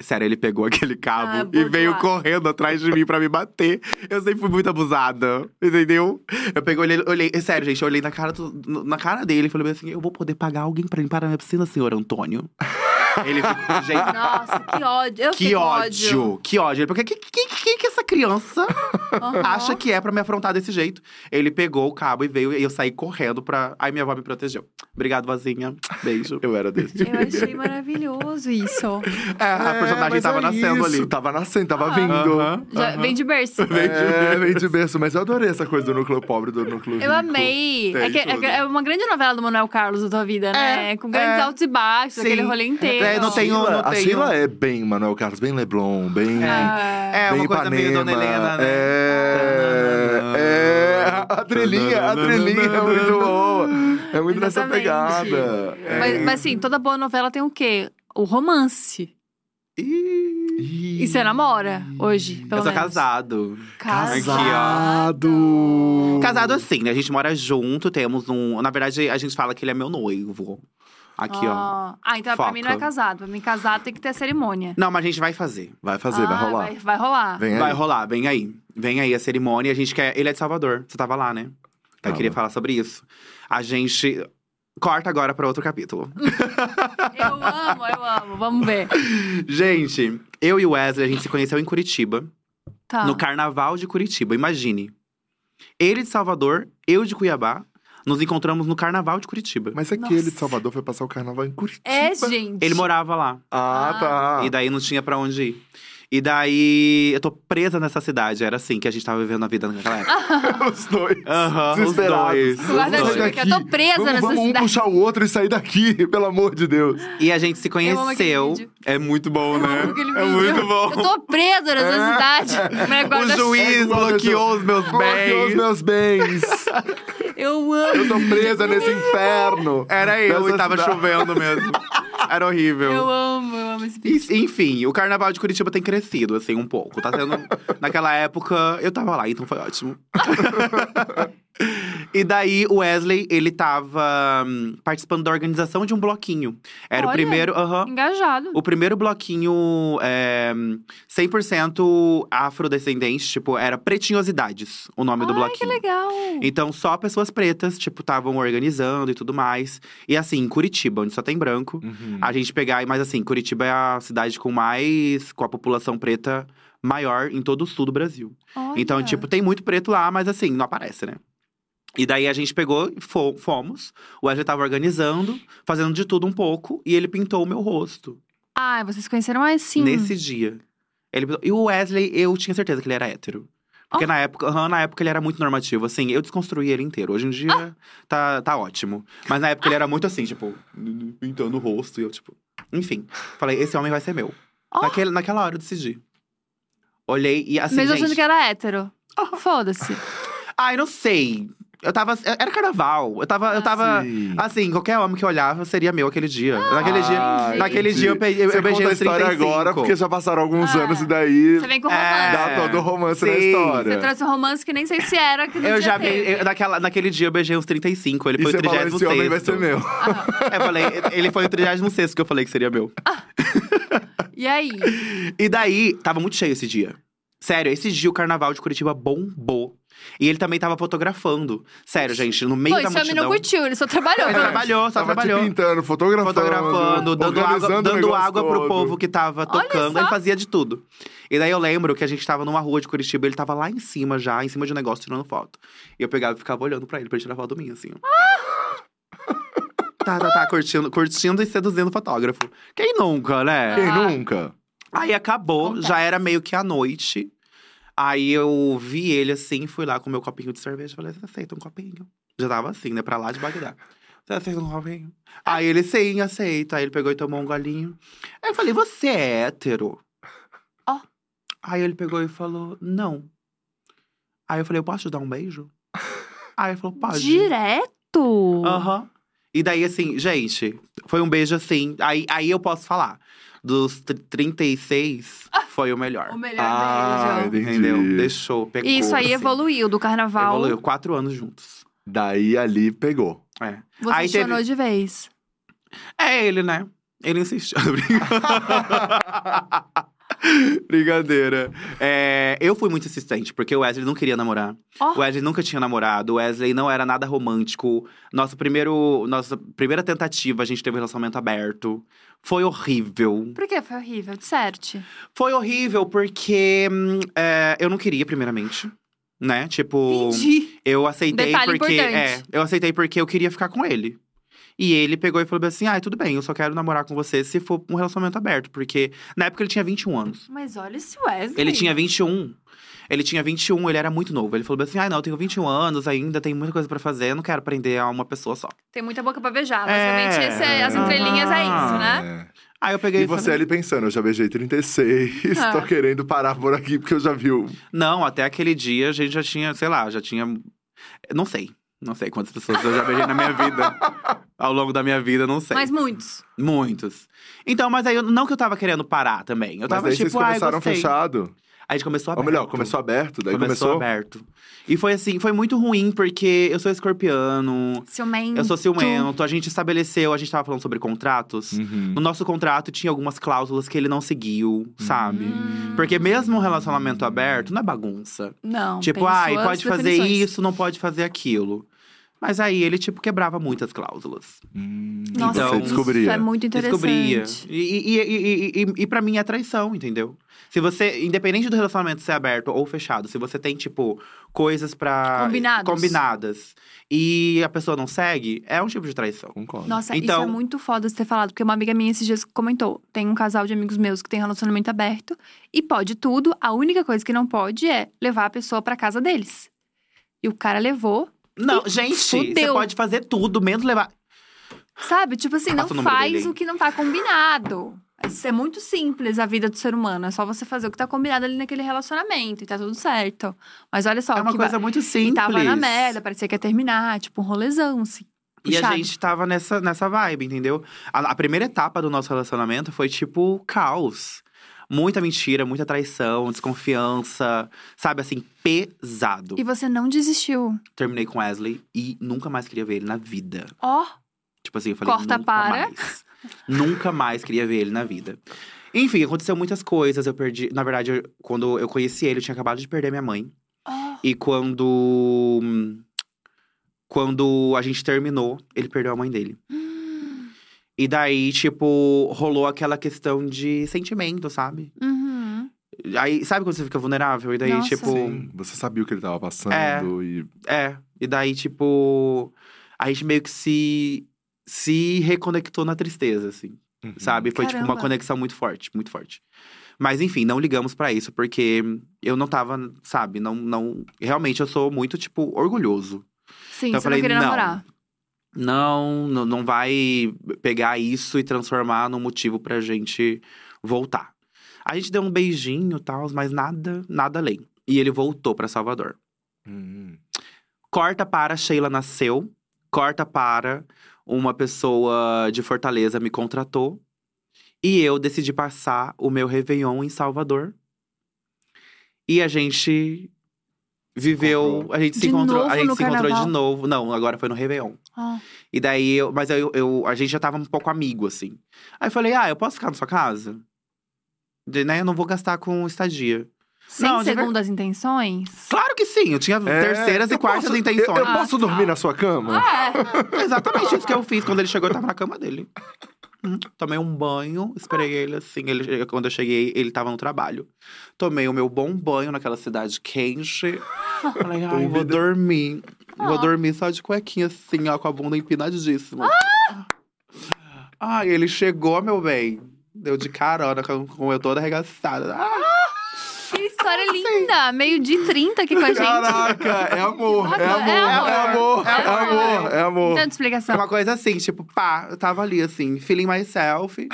Sério, ele pegou <laughs> aquele cabo Ah, e veio correndo atrás de mim pra me bater. Eu sempre fui muito abusada, entendeu? Eu peguei, olhei, olhei sério, gente, eu olhei na cara, do- na cara dele e falei assim: eu vou poder pagar alguém pra limpar a minha piscina, senhor Antônio. <laughs> ele ficou, gente, Nossa, que ódio. Eu que com ódio, que ódio. Porque que, que, que, que essa criança Aham. acha que é pra me afrontar desse jeito? Ele pegou o cabo e veio e eu saí correndo pra. Aí minha avó me protegeu. Obrigado, vozinha. Beijo. Eu era desse. Eu achei maravilhoso isso. É, a personagem mas tava é nascendo isso, ali. Tava nascendo, tava Ah. vindo. Aham, Já aham. vem de berço. É, vem de berço. Mas eu adorei essa coisa do núcleo pobre, do núcleo rico. Eu amei. Tem É, que- é é uma grande novela do Manuel Carlos da tua vida, né? É, Com grandes é. altos e baixos, Sim. aquele rolê inteiro. É, não tenho- Sheila- não A tenho- Sheila é bem Manuel Carlos, bem Leblon, bem. Ah, É, bem uma coisa meio Dona Ipanema. Helena, né? É, é. A trilhinha, a trilhinha é muito boa. É muito nessa pegada. Mas, mas assim, toda boa novela tem o quê? O romance. Ih. E você namora hoje, pelo Eu sou menos. casado. Casado. Casado assim, né? A gente mora junto, temos um. Na verdade, a gente fala que ele é meu noivo. Aqui, ó. Ah, ah, então pra mim não é Foca. casado. Pra mim, casado tem que ter a cerimônia. Não, mas a gente vai fazer. Vai fazer, vai Ah, rolar. Vai, vai rolar. Vem aí. Vai rolar, vem aí. Vem aí a cerimônia. A gente quer. Ele é de Salvador. Você tava lá, né? Eu Tava. queria falar sobre isso. A gente. Corta agora pra outro capítulo. <laughs> Eu amo, eu amo. Vamos ver. gente, eu e o Wesley, a gente se conheceu em Curitiba. Tá. No carnaval de Curitiba. Imagine. Ele de Salvador, eu de Cuiabá. Nos encontramos no carnaval de Curitiba. Mas aquele Nossa. de Salvador foi passar o carnaval em Curitiba. É, gente. Ele morava lá. Ah, tá. E daí não tinha pra onde ir. E daí, eu tô presa nessa cidade. Era assim que a gente tava vivendo a vida naquela época. <laughs> Os dois. Aham, os Desesperados. dois. Guarda os dois. que eu tô presa vamos, nessa vamos um cidade. puxar o outro e sair daqui, <laughs> pelo amor de Deus. E a gente se conheceu. É muito bom, né? É muito bom. Eu tô presa nessa cidade. <laughs> Mas O juiz É bloqueou os meus Bloqueou os bens. meus bens. Eu amo. Eu tô presa nesse inferno. Era eu e tava cidade. chovendo mesmo. Era horrível. Eu amo, eu amo esse vídeo. Enfim, o carnaval de Curitiba tem crescido, assim, um pouco. Tá tendo. <laughs> Naquela época, eu tava lá, então foi ótimo. <laughs> e daí, o Wesley, ele tava hum, participando da organização de um bloquinho. Era o Olha. primeiro. aham. Engajado. O primeiro bloquinho é, 100% afrodescendente, tipo, era Pretinhosidades, o nome do Ai, bloquinho. que legal. Então, só pessoas pretas, tipo, estavam organizando e tudo mais. E assim, em Curitiba, onde só tem branco, Uhum. a gente pegar. Mas assim, Curitiba é a cidade com mais. com a população preta maior em todo o sul do Brasil. Olha. Então, tipo, tem muito preto lá, mas assim, não aparece, né? E daí a gente pegou e fo- fomos. O Wesley tava organizando, fazendo de tudo um pouco, e ele pintou o meu rosto Ah, vocês conheceram assim. nesse dia. Ele E o Wesley, eu tinha certeza que ele era hétero. Porque Oh. na época, na época ele era muito normativo, assim, eu desconstruí ele inteiro. Hoje em dia Ah. tá, tá ótimo. Mas na época ele era muito assim, tipo, pintando o rosto, e eu, tipo. Enfim. Falei, esse homem vai ser meu. Oh. Naquele, naquela hora eu decidi. Olhei e assim. Mesmo gente, achando que era hétero. Foda-se. Ai, não sei. Eu tava. Era carnaval. Eu tava. Eu tava. Sim. Assim, qualquer homem que eu olhava seria meu aquele dia. naquele Ah, dia. entendi. Naquele dia eu, pe- eu, Você eu beijei conta a os história 35. agora, porque já passaram alguns Ah. anos e daí Você vem com É. romance. dá todo o romance na Sim. história. Você trouxe um romance que nem sei se era. Que Eu dia já be... eu- naquela, naquele dia eu beijei os 35, ele E foi o você falou, 36. esse homem vai ser meu. Eu falei, ele foi o 36 que eu falei que seria meu. E aí? E daí, tava muito cheio esse dia. Sério, esse dia o carnaval de Curitiba bombou. E ele também tava fotografando. Sério, gente, no meio Pô, da esse homem multidão. não curtiu, ele só trabalhou. Ele trabalhou, só Tava trabalhou. te pintando, fotografando. Fotografando, dando água, dando água pro todo. povo que tava tocando. Ele fazia de tudo. E daí eu lembro que a gente tava numa rua de Curitiba, ele tava lá em cima já, em cima de um negócio, tirando foto. E eu pegava e ficava olhando pra ele, pra ele tirar foto minha, assim. <laughs> tá, tá, tá, curtindo, curtindo e seduzindo o fotógrafo. Quem nunca, né? Quem nunca? Aí acabou, já era meio que a noite. Aí eu vi ele assim, fui lá com meu copinho de cerveja. Falei, você aceita um copinho? Já tava assim, né? Pra lá de Bagdá. Você aceita um copinho? Aí ele, sim, aceita. Aí ele pegou e tomou um golinho. Aí eu falei, você é hétero? Ó. Aí ele pegou e falou, não. Aí eu falei, eu posso te dar um beijo? Aí ele falou, pode. Direto? Aham. E daí, assim, gente, foi um beijo assim. Aí, aí eu posso falar. Dos tr- 36, foi o melhor. O melhor Ah, beijo. entendi. Entendeu? Deixou, pegou. E isso aí assim. evoluiu do carnaval. Evoluiu. Quatro anos juntos. Daí ali pegou. É. Você Aí chonou teve- de vez. É ele, né? Ele insistiu. <laughs> <laughs> <laughs> Brincadeira. É, eu fui muito insistente, porque o Wesley não queria namorar. Ó. O Wesley nunca tinha namorado. O Wesley não era nada romântico. Nosso primeiro, nossa primeira tentativa, a gente teve um relacionamento aberto. Foi horrível. Por que foi horrível? De certo. Foi horrível porque hum, é, eu não queria, primeiramente. Né? Tipo, Entendi. eu aceitei Detalhe porque. importante. É, eu aceitei porque eu queria ficar com ele. E ele pegou e falou assim: ah, tudo bem, eu só quero namorar com você se for um relacionamento aberto. Porque na época ele tinha 21 anos. Mas olha esse Wesley. Ele tinha 21. Ele tinha 21, ele era muito novo. Ele falou assim: ah, não, eu tenho 21 anos ainda, tem muita coisa pra fazer, eu não quero prender a uma pessoa só. Tem muita boca pra beijar. É. Basicamente, esse é- as entrelinhas é isso, né? É. Aí eu peguei E e você falei, ali pensando, eu já beijei 36, Ah. tô querendo parar por aqui porque eu já vi o. Não, até aquele dia a gente já tinha, sei lá, já tinha. Não sei. Não sei quantas pessoas eu já beijei na minha vida. <laughs> Ao longo da minha vida, não sei. Mas muitos. Muitos. Então, mas aí, eu, não que eu tava querendo parar também. Eu Mas tava daí tipo, vocês ah, eu começaram gostei. fechado. Aí a gente começou Ou aberto. melhor, começou aberto, daí começou, começou. aberto. E foi assim, foi muito ruim, porque eu sou escorpiano, Ciumento. eu sou ciumento, a gente estabeleceu, a gente tava falando sobre contratos. Uhum. No nosso contrato tinha algumas cláusulas que ele não seguiu, sabe? Hum. Porque mesmo um relacionamento aberto não é bagunça. Não. Tipo, ai, pode fazer definições. isso, não pode fazer aquilo. Mas aí ele, tipo, quebrava muitas cláusulas. Hum, Nossa, Então, você descobria. isso é muito interessante. Descobria. E, e, e, e, e, e pra mim é traição, entendeu? Se você, independente do relacionamento ser aberto ou fechado, se você tem, tipo, coisas pra. Combinados. Combinadas. E a pessoa não segue, é um tipo de traição. Concordo. Nossa, isso Então- é muito foda você ter falado, porque uma amiga minha esses dias comentou: tem um casal de amigos meus que tem relacionamento aberto e pode tudo, a única coisa que não pode é levar a pessoa pra casa deles. E o cara levou, Não, gente, você pode fazer tudo, menos levar. sabe? Tipo assim, não Passa o número faz dele o que não tá combinado. Isso é muito simples a vida do ser humano. É só você fazer o que tá combinado ali naquele relacionamento e tá tudo certo. Mas olha só, é uma que coisa ba- muito e simples. tava na merda, parecia que ia terminar, tipo um rolezão, assim. E a puxado. gente tava nessa, nessa vibe, entendeu? A, a primeira etapa do nosso relacionamento foi tipo caos. Muita mentira, muita traição, desconfiança, sabe assim, pesado. E você não desistiu. Terminei com Wesley e nunca mais queria ver ele na vida. Ó, Tipo assim, eu falei, Corta nunca para. mais. nunca mais queria ver ele na vida. Enfim, aconteceu muitas coisas. Eu perdi. Na verdade, eu- quando eu conheci ele, eu tinha acabado de perder minha mãe. ó. E quando. Quando a gente terminou, ele perdeu a mãe dele. E daí, tipo, rolou aquela questão de sentimento, sabe? Uhum. Aí, sabe quando você fica vulnerável? E daí, Nossa. tipo. Sim, você sabia o que ele tava passando É. e. É. E daí, tipo. A gente meio que se. Se reconectou na tristeza, assim. Uhum. Sabe? Foi, tipo, uma Caramba. conexão muito forte, muito forte. Mas, enfim, não ligamos pra isso, porque eu não tava, sabe? Não, não. Realmente, eu sou muito, tipo, orgulhoso. Sim, Então eu você falei, não queria não. Não, não, não vai pegar isso e transformar num motivo pra gente voltar. A gente deu um beijinho e tal, mas nada, nada além. E ele voltou pra Salvador. Hum. Corta para Sheila nasceu. Corta para uma pessoa de Fortaleza me contratou. E eu decidi passar o meu Réveillon em Salvador. E a gente viveu. encontrou. A gente se De encontrou. novo A gente no se encontrou carnaval? de novo. Não, agora foi no Réveillon. Ó. E daí, eu, mas eu, eu, a gente já tava um pouco amigo, assim. Aí eu falei, ah, eu posso ficar na sua casa? De, né, eu não vou gastar com estadia. Sem Não, de segundas intenções? Claro que sim, eu tinha É, terceiras e eu quartas posso- intenções. Eu, eu Ah, posso tá. dormir na sua cama? É. Exatamente isso que eu fiz. Quando ele chegou, eu tava na cama dele. Hum, Tomei um banho, esperei ele assim. Ele, quando eu cheguei, ele tava no trabalho. Tomei o meu bom banho naquela cidade quente. Falei, ai, vou dormir. Vou Ah. dormir só de cuequinha, assim, ó, com a bunda empinadíssima. Ai, ele chegou, meu bem. Deu de carona, com, com eu toda arregaçada. Ah, Que história linda! Meio de 30 aqui com a gente. Caraca, é amor, é É amor, é amor. amor, é É amor. amor, é amor. Não tem É explicação. uma coisa assim, tipo, pá, eu tava ali, assim, feeling myself.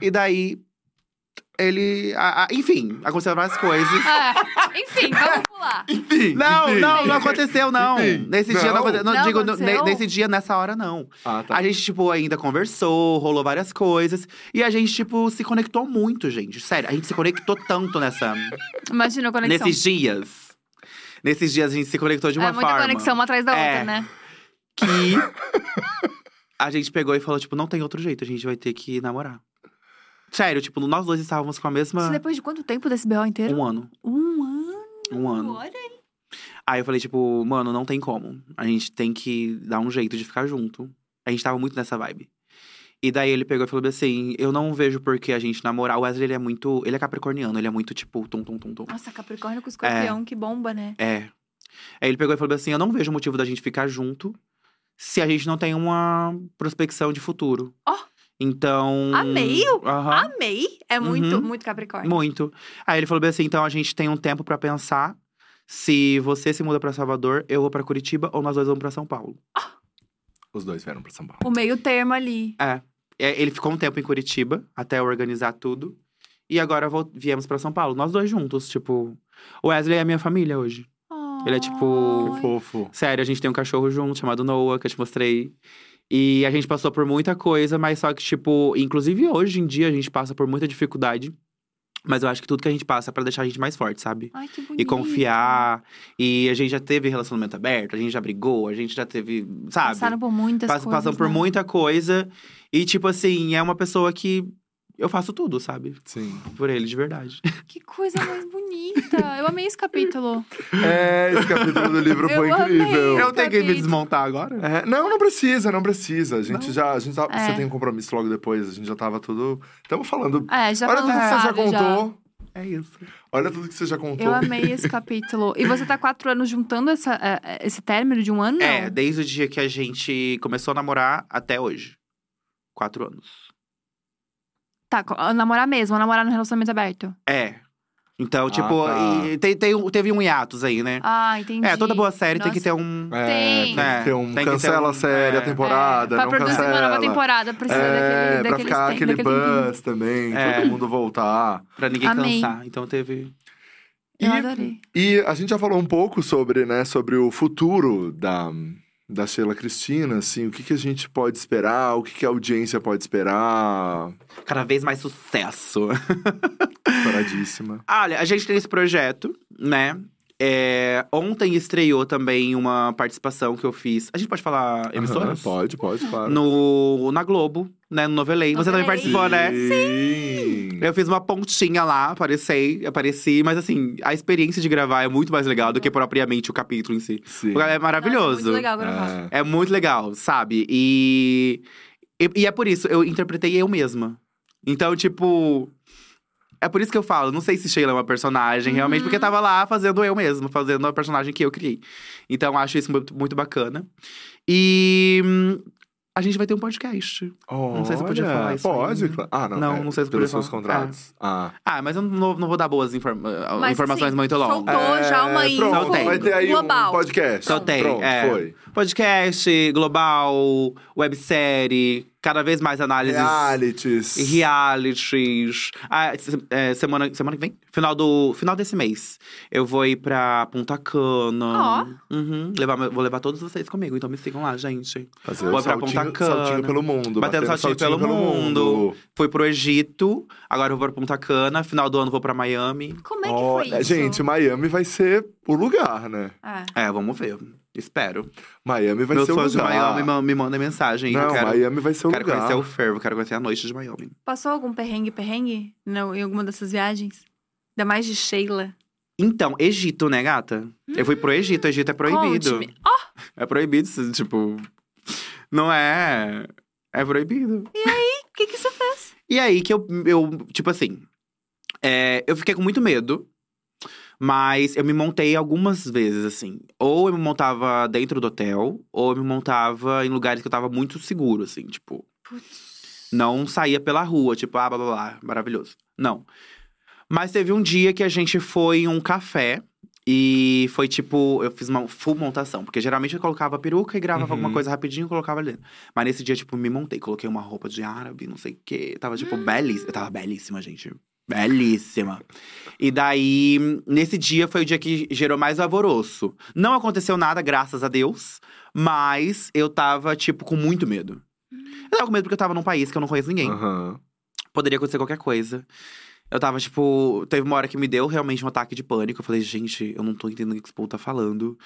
e daí, ele. a- a- enfim, aconteceram várias coisas. É. Enfim, vamos pular. <laughs> Enfim, Não, enfim. não, não aconteceu, não. Enfim, Nesse dia não. não aconteceu. Não, Não digo, aconteceu? ne- nesse dia, nessa hora, não. Ah, tá. A gente, tipo, ainda conversou, rolou várias coisas. E a gente, tipo, se conectou muito, gente. Sério, a gente se conectou tanto nessa. Imagina a conexão. nesses dias. Nesses dias a gente se conectou de uma é muita forma. conexão uma atrás da É. outra, né? Que a gente pegou e falou, tipo, não tem outro jeito, a gente vai ter que namorar. Sério, tipo, nós dois estávamos com a mesma. Isso depois de quanto tempo desse BO inteiro? Um ano. Um ano. Um ano. Olha aí. Aí eu falei, tipo, mano, não tem como. A gente tem que dar um jeito de ficar junto. A gente tava muito nessa vibe. E daí ele pegou e falou assim: Eu não vejo por que a gente namorar. O Wesley, ele é muito. Ele é capricorniano, ele é muito tipo tum, tum, tum, tum. Nossa, Capricórnio com escorpião, que bomba, né? É. Aí ele pegou e falou assim: Eu não vejo motivo da gente ficar junto se a gente não tem uma prospecção de futuro. Ó. Então. Amei! Aham. Amei! É muito, Uhum. muito Capricórnio. Muito. Aí ele falou bem assim: então a gente tem um tempo pra pensar. Se você se muda pra Salvador, eu vou pra Curitiba ou nós dois vamos pra São Paulo. Os dois vieram pra São Paulo. O meio termo ali. É, Ele ficou um tempo em Curitiba até eu organizar tudo. E agora viemos pra São Paulo, nós dois juntos, tipo. O Wesley é a minha família hoje. Ele é tipo- Que fofo. Sério, a gente tem um cachorro junto chamado Noah, que eu te mostrei. E a gente passou por muita coisa, mas só que, tipo, inclusive hoje em dia a gente passa por muita dificuldade. Mas eu acho que tudo que a gente passa é pra deixar a gente mais forte, sabe? Ai, que bonito. E confiar. E a gente já teve relacionamento aberto, a gente já brigou, a gente já teve, sabe? Passaram por muitas Pass- coisas. Passando por né? muita coisa. E, tipo assim, é uma pessoa que eu faço tudo, sabe? Sim. Por ele, de verdade. <laughs> Que coisa mais bonita. Eu amei esse capítulo. É, esse capítulo do livro Eu foi amei. incrível. Eu tenho que me desmontar agora? É, não, não precisa, não precisa. A gente Não? já. A gente tá- É. Você tem um compromisso logo depois, a gente já tava tudo. Estamos falando. É, já Olha tudo que você já contou. É isso. Olha tudo que você já contou. Eu amei esse capítulo. E você tá quatro anos juntando essa, é, é, esse término de um ano? É, desde o dia que a gente começou a namorar até hoje. Quatro anos. Tá, co- namorar mesmo, namorar no relacionamento aberto. É. Então, tipo, tá. e tem, tem, teve um hiatus aí, né? Ah, entendi. é, toda boa série tem que Nossa. ter um. É, Tem. tem que ter um. Tem que ter cancela um- a série, é. a temporada, é, pra não produzir cancela. uma nova temporada, precisa É, daquele, pra ficar tem- aquele buzz também, É. todo mundo voltar. Pra ninguém Amei. cansar. Então teve. Eu E- adorei. E a gente já falou um pouco sobre, né, sobre o futuro da, da Sheila Cristina, assim, o que, que a gente pode esperar, o que, que a audiência pode esperar. Cada vez mais sucesso. <laughs> Paradíssima. Olha, a gente tem esse projeto, né? É, ontem estreou também uma participação que eu fiz. A gente pode falar emissoras? Aham, pode, pode, claro. No, na Globo, né? No Novelei. Você também participou, né? Sim. Eu fiz uma pontinha lá, apareci, apareci, mas assim, a experiência de gravar é muito mais legal do que propriamente o capítulo em si. Sim. É maravilhoso. Nossa, muito legal gravar. É. É muito legal, sabe? E, e, e é por isso, eu interpretei eu mesma. Então, tipo. É por isso que eu falo, não sei se Sheila é uma personagem, realmente, Uhum. porque tava lá fazendo eu mesma, fazendo a personagem que eu criei. Então, acho isso muito, muito bacana. E hum, a gente vai ter um podcast. Não sei se eu podia Olha, falar isso Pode, ainda. claro. Ah, não. Não, é, não sei se pelos podia seus falar. contratos. Ah. Ah, mas eu não, não vou dar boas informa- Mas, informações assim, muito longas. soltou já uma É, info Pronto, vai ter aí global. um podcast. Soltei, Pronto, é. foi. Podcast, global, websérie, cada vez mais análises. Realities. Realities. Ah, é, semana, semana que vem? Final, do, final desse mês. Eu vou ir pra Punta Cana. Uhum, levar, vou levar todos vocês comigo, então me sigam lá, gente. Fazer Vou o pra Punta saltinho, Cana. saltinho pelo mundo. Batendo saltinho pelo mundo. Fui pro Egito, agora eu vou pra Punta Cana. Final do ano vou pra Miami. Como é que Olha, foi isso? Gente, Miami vai ser o lugar, né? É. É, vamos ver. Espero. Miami vai Meus ser o fãs de lugar. Miami me mandem mensagem. Não, eu quero, Miami vai ser o quero lugar. conhecer o fervo, quero conhecer a noite de Miami. Passou algum perrengue, perrengue? Não, em alguma dessas viagens? Ainda mais de Sheila. Então, Egito, né, gata? Eu fui pro Egito, Egito é proibido. Ó, É proibido, isso, tipo. Não é. É proibido. o que que você fez? E aí que eu, eu tipo assim. é, eu fiquei com muito medo. Mas eu me montei algumas vezes, assim. Ou eu me montava dentro do hotel, ou eu me montava em lugares que eu tava muito seguro, assim, tipo. Putz. Não saía pela rua, tipo, ah, blá blá blá, maravilhoso. Não. Mas teve um dia que a gente foi em um café e foi tipo, eu fiz uma full montação, porque geralmente eu colocava peruca e gravava Uhum. alguma coisa rapidinho e colocava ali dentro. Mas nesse dia, tipo, me montei, coloquei uma roupa de árabe, não sei o quê. Tava, tipo, belíssima. Eu tava belíssima, gente. Belíssima. E daí, nesse dia foi o dia que gerou mais alvoroço. Não aconteceu nada, graças a Deus, mas eu tava, tipo, com muito medo. Eu tava com medo porque eu tava num país que eu não conheço ninguém. Aham. Poderia acontecer qualquer coisa. Eu tava, tipo, teve uma hora que me deu realmente um ataque de pânico. Eu falei, gente, eu não tô entendendo o que esse povo tá falando.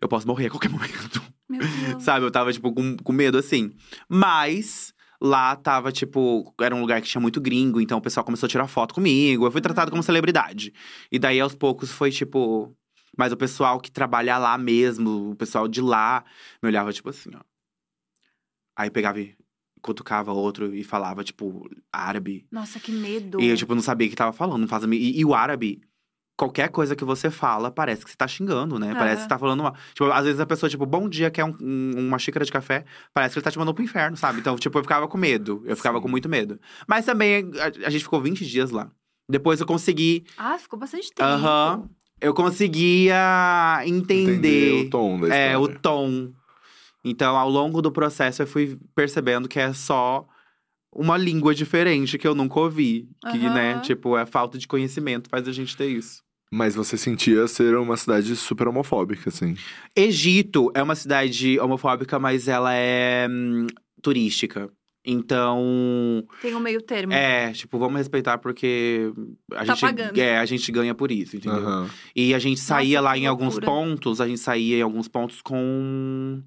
Eu posso morrer a qualquer <laughs> momento. Meu Deus. Sabe? Eu tava, tipo, com, com medo assim. Mas lá tava, tipo, era um lugar que tinha muito gringo, então o pessoal começou a tirar foto comigo. Eu fui tratado como celebridade. E daí, aos poucos, foi tipo. Mas o pessoal que trabalha lá mesmo, o pessoal de lá, me olhava, tipo assim, ó. Aí pegava e cutucava outro e falava, tipo, árabe. Nossa, que medo. E eu, tipo, não sabia o que tava falando. Não faz a mi- e, e o árabe, qualquer coisa que você fala, parece que você tá xingando, né? Parece que você tá falando uma. Tipo, às vezes a pessoa, tipo, bom dia, quer um- um- uma xícara de café, parece que ele tá te mandando pro inferno, sabe? Então, tipo, eu ficava com medo. Eu ficava Sim. com muito medo. Mas também, a, a gente ficou 20 dias lá. Depois eu consegui. Ah, ficou bastante tempo. Aham. Eu conseguia entender. Entender o tom da história. É, o tom. Então, ao longo do processo, eu fui percebendo que é só uma língua diferente que eu nunca ouvi. Que, né, tipo, é falta de conhecimento faz a gente ter isso. Mas você sentia ser uma cidade super homofóbica, assim. Egito é uma cidade homofóbica, mas ela é hum, turística. Então, Tem um meio termo. é, tipo, vamos respeitar porque a Tá gente pagando. é, a gente ganha por isso, entendeu? Aham. E a gente saía Nossa, lá em alguns pontos, a gente saía em alguns pontos com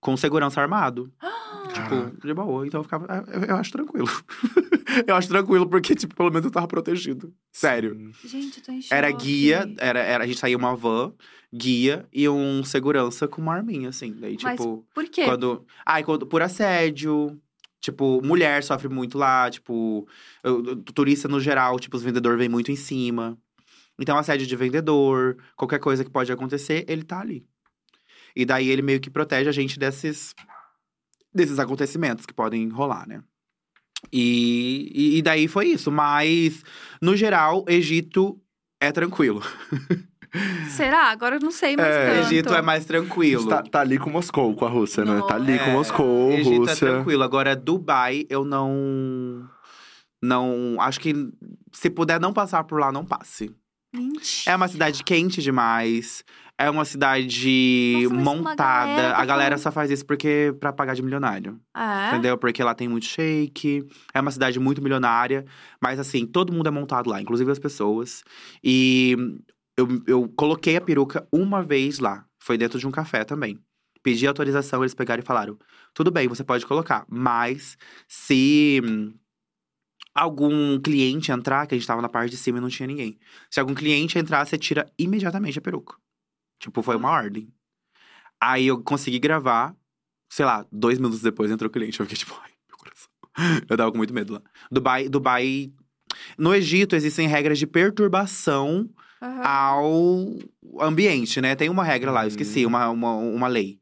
com segurança armado. <gasps> Tipo, de boa. Então eu ficava. Eu, eu acho tranquilo. <laughs> eu acho tranquilo, porque, tipo, pelo menos eu tava protegido. Sério. Gente, eu tô em Era choque. guia, era, era, a gente saía uma van, guia e um segurança com uma arminha, assim. Daí, Mas tipo, Por quê? quando. Ai, quando, por assédio. Tipo, mulher sofre muito lá, tipo, turista no geral, tipo, os vendedores vêm muito em cima. Então, assédio de vendedor, qualquer coisa que pode acontecer, ele tá ali. E daí ele meio que protege a gente desses, desses acontecimentos que podem rolar, né? E, e, e daí foi isso. Mas, no geral, Egito é tranquilo. <laughs> Será? Agora eu não sei mais É, tanto. Egito é mais tranquilo. Tá, tá ali com Moscou, com a Rússia, né? Tá ali com É, Moscou, Egito Rússia. é tranquilo. Agora, Dubai, eu não. Não. Acho que se puder não passar por lá, não passe. Mentira. É uma cidade quente demais. É uma cidade Nossa, montada. galera tá a galera falando- só faz isso porque pra pagar de milionário. É? Entendeu? Porque lá tem muito shake. É uma cidade muito milionária. Mas assim, todo mundo é montado lá, inclusive as pessoas. E eu, eu coloquei a peruca uma vez lá. Foi dentro de um café também. Pedi autorização, eles pegaram e falaram: tudo bem, você pode colocar. Mas se algum cliente entrar, que a gente tava na parte de cima e não tinha ninguém. Se algum cliente entrar, você tira imediatamente a peruca. Tipo, foi uma ordem. Aí eu consegui gravar, sei lá, dois minutos depois entrou o cliente. Eu fiquei tipo, ai, meu coração. Eu tava com muito medo lá. Dubai, Dubai. No Egito existem regras de perturbação Aham. ao ambiente, né? Tem uma regra lá, eu esqueci, Hum. uma, uma, uma lei.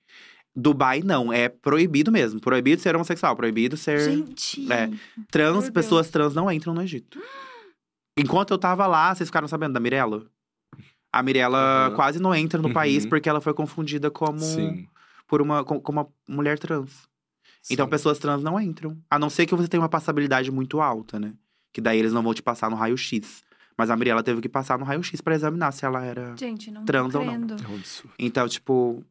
Dubai não, é proibido mesmo. Proibido ser homossexual, proibido ser Gente. é, trans, pessoas trans não entram no Egito. Enquanto eu tava lá, vocês ficaram sabendo da Mirella? A Mirella Aham. quase não entra no Uhum. país porque ela foi confundida como Sim. por uma com, com uma mulher trans. Então sim. pessoas trans não entram, a não ser que você tenha uma passabilidade muito alta, né? Que daí eles não vão te passar no raio-x. Mas a Mirella teve que passar no raio-x pra examinar se ela era Gente, não Trans tô ou não. É um. Então, tipo,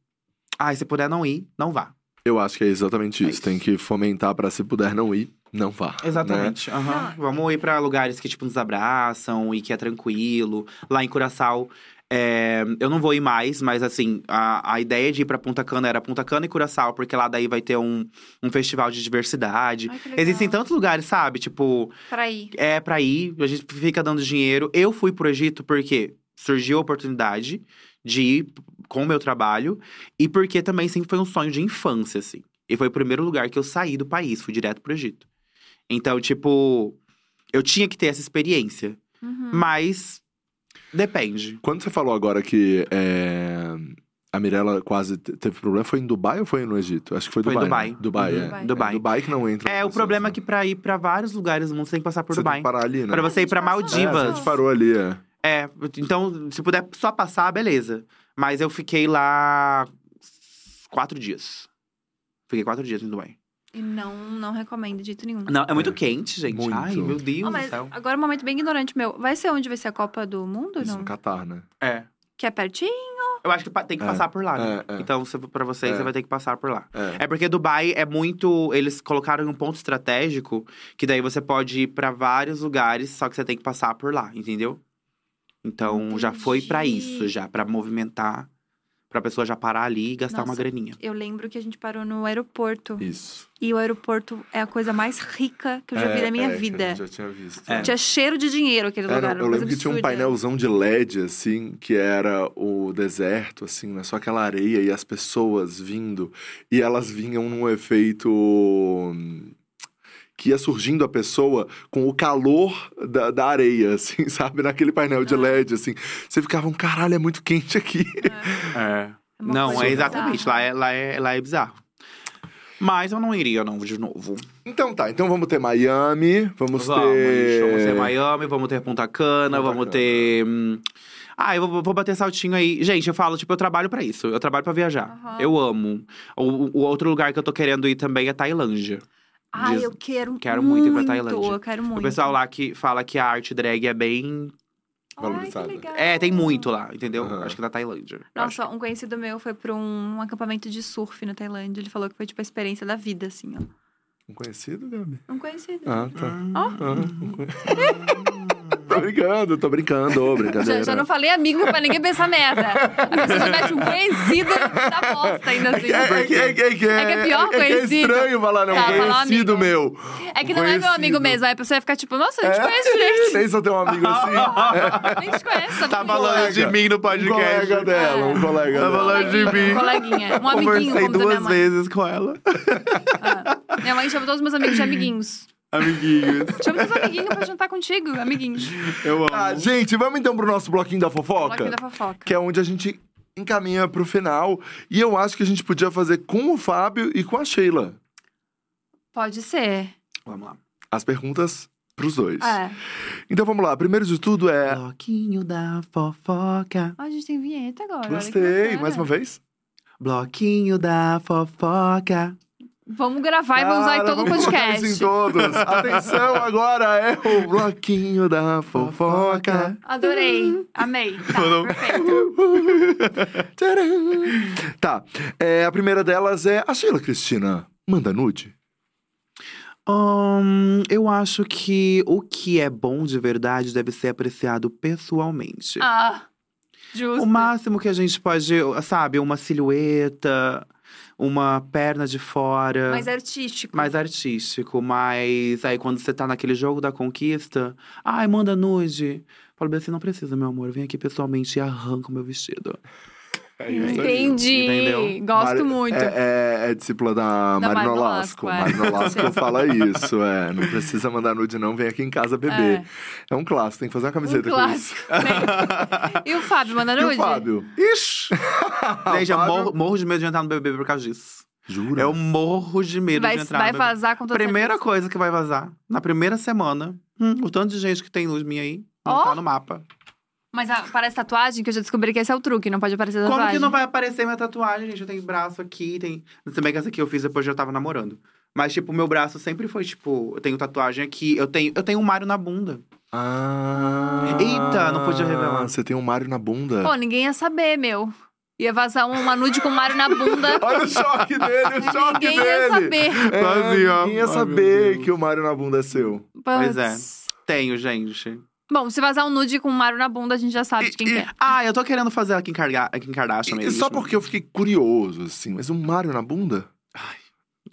ai, se puder não ir, não vá. Eu acho que é exatamente É isso. isso. Tem que fomentar pra se puder não ir, não vá. né? Exatamente. aham. Não. Vamos ir pra lugares que, tipo, nos abraçam e que é tranquilo. Lá em Curaçao, é, eu não vou ir mais, mas assim, a, a ideia de ir pra Punta Cana era Punta Cana e Curaçao, porque lá daí vai ter um, um festival de diversidade. Ai. Existem tantos lugares, sabe? Tipo, Pra ir. é pra ir, a gente fica dando dinheiro. Eu fui pro Egito porque surgiu a oportunidade de ir com o meu trabalho e porque também sempre foi um sonho de infância, assim. E foi o primeiro lugar que eu saí do país, fui direto pro Egito. Então, tipo, eu tinha que ter essa experiência. Uhum. Mas depende. Quando você falou agora que é, a Mirella quase te- teve problema, foi em Dubai ou foi no Egito? Acho que foi Foi em Dubai. né? Dubai. Dubai, é. Dubai. Dubai. É Dubai que não entra. É, o problema é que pra ir pra vários lugares do mundo, você tem que passar por Você Dubai. tem que parar ali, né? Pra você ir pra passou. É, a Maldivas. gente parou ali, é. É, então, se puder só passar, beleza. Mas eu fiquei lá quatro dias. Fiquei quatro dias em Dubai. E não, não recomendo de jeito nenhum. Não, é muito É, quente, gente. muito. Ai, meu Deus Oh, do céu. agora um momento bem ignorante meu. Vai ser onde vai ser a Copa do Mundo? Isso não? no Catar, né? É. Que é pertinho? Eu acho que tem que É, passar por lá, né? é, é. Então, se, pra vocês, É. você vai ter que passar por lá. É. É porque Dubai é muito. Eles colocaram em um ponto estratégico que daí você pode ir pra vários lugares, só que você tem que passar por lá, entendeu? Então já foi pra Entendi. isso, já, pra movimentar, pra pessoa já parar ali e gastar uma Nossa. graninha. Eu lembro que a gente parou no aeroporto. Isso. E o aeroporto é a coisa mais rica que eu já É, vi na minha é, que a vida. gente já tinha visto. É. Tinha cheiro de dinheiro aquele É, lugar. não, era eu uma coisa lembro que tinha um painelzão de LED, assim, que era o deserto, assim, né? Só aquela areia e as pessoas vindo. E elas vinham num efeito. Que ia surgindo a pessoa com o calor da, da areia, <laughs> assim, sabe? Naquele painel de Ah. LED, assim. Você ficava, um caralho, é muito quente aqui. É. É uma Não, é exatamente. bizarra. Lá é, lá, é, lá é bizarro. Mas eu não iria, não, de novo. Então tá, então vamos ter Miami, vamos, Vamos, ter. vamos ter Miami, vamos ter Punta Cana, Punta vamos Cana. ter. hum, Ah, eu vou, vou bater saltinho aí. Gente, eu falo, tipo, eu trabalho pra isso. Eu trabalho pra viajar. Aham. Eu amo. O, o outro lugar que eu tô querendo ir também é Tailândia. Ai, Diz- eu quero, quero muito ir pra Tailândia. Eu quero muito. O pessoal lá que fala que a arte drag é bem. Valorizada. É, tem muito lá, entendeu? Aham. Acho que na Tailândia. Nossa, um conhecido meu foi pra um, um acampamento de surf na Tailândia. Ele falou que foi, tipo, a experiência da vida, assim, ó. Um conhecido, Gabi? Um conhecido. Ah, tá. Ó. Ah, um conhe- <laughs> <laughs> tô brincando, tô brincando, brincadeira. Já, já não falei amigo pra ninguém pensar merda. A pessoa já mete um conhecido da bosta ainda assim. É, é, que- é, que- é, que- É que é pior é que é conhecido. estranho falar, não, Tá, falar conhecido amigo. meu. É que não é meu amigo Conhecido. mesmo. Aí a pessoa vai ficar tipo, nossa, eu te É? conheço direito. Nem só tem um amigo assim. <laughs> Nem te conheço. Tá falando de mim no Um podcast. colega dela, um colega Tá dela. falando de mim. Um coleguinha. Um amiguinho, Conversei duas mãe. vezes com ela. Ah. Minha mãe chama todos os meus amigos de amiguinhos. Amiguinhos. <laughs> Chama teus amiguinhos pra jantar contigo, amiguinhos. Eu amo. Ah, gente, vamos então pro nosso bloquinho da fofoca? Bloquinho da fofoca. Que é onde a gente encaminha pro final. E eu acho que a gente podia fazer com o Fábio e com a Sheila. Pode ser. Vamos lá. As perguntas pros dois. É. Então vamos lá. Primeiro de tudo é. Bloquinho da fofoca. Ah, a gente tem vinheta agora. Gostei. Mais uma vez? Bloquinho da fofoca. Vamos gravar e vamos usar em Cara, todo o vamos podcast. em todos. <laughs> Atenção, agora é o bloquinho da fofoca. Adorei. Amei. Tá, perfeito. Tcharam. <laughs> Tá. É, a primeira delas é a Sheila Cristina. Manda nude? Hum, eu acho que o que é bom de verdade deve ser apreciado pessoalmente. Ah, justo. O máximo que a gente pode, sabe, uma silhueta, uma perna de fora. Mais artístico. mais artístico, mas aí quando você tá naquele jogo da conquista, ai, manda nude. Falo bem assim, não precisa, meu amor, vem aqui pessoalmente e arranca o meu vestido. É isso. Entendi. Entendeu? Gosto Mari- muito. É, é, é discípula da, Da Marina Marina Lasco. Lasco, é. Marina Lasco <laughs> fala isso, é. Não precisa mandar nude, não. Vem aqui em casa beber. É. É, um clássico, tem que fazer uma Um camiseta com isso. clássico. né? e o Fábio, manda E nude? o Fábio? Ixi! <laughs> Gente, eu morro, morro de medo de entrar no BBB por causa disso. Jura? Eu morro de medo Vai, de entrar vai vazar com toda Primeira certeza. coisa que vai vazar, na primeira semana, hum, o tanto de gente que tem luz minha aí, não Ó. tá no mapa. Mas a- parece tatuagem, que eu já descobri que esse é o truque, não pode aparecer Como tatuagem. que não vai aparecer minha tatuagem, gente? Eu tenho braço aqui, tem. Se bem que essa aqui eu fiz depois que eu já tava namorando. Mas, tipo, meu braço sempre foi, tipo, eu tenho tatuagem aqui, eu tenho, eu tenho um Mário na bunda. Ah. Eita, não podia revelar. Você tem um Mário na bunda. Pô, ninguém ia saber, meu. Ia vazar uma nude com o Mário na bunda. <laughs> Olha o choque dele, o choque ninguém dele. ia saber. É, ó. ninguém ia Ai, meu saber Deus. que o Mário na bunda é seu. Pois é. Tenho, gente. Bom, se vazar um nude com o Mário na bunda, a gente já sabe de quem que é. Ah, eu tô querendo fazer a Kim, Karga- a Kim Kardashian E mesmo. só porque eu fiquei curioso, assim. Mas um Mário na bunda?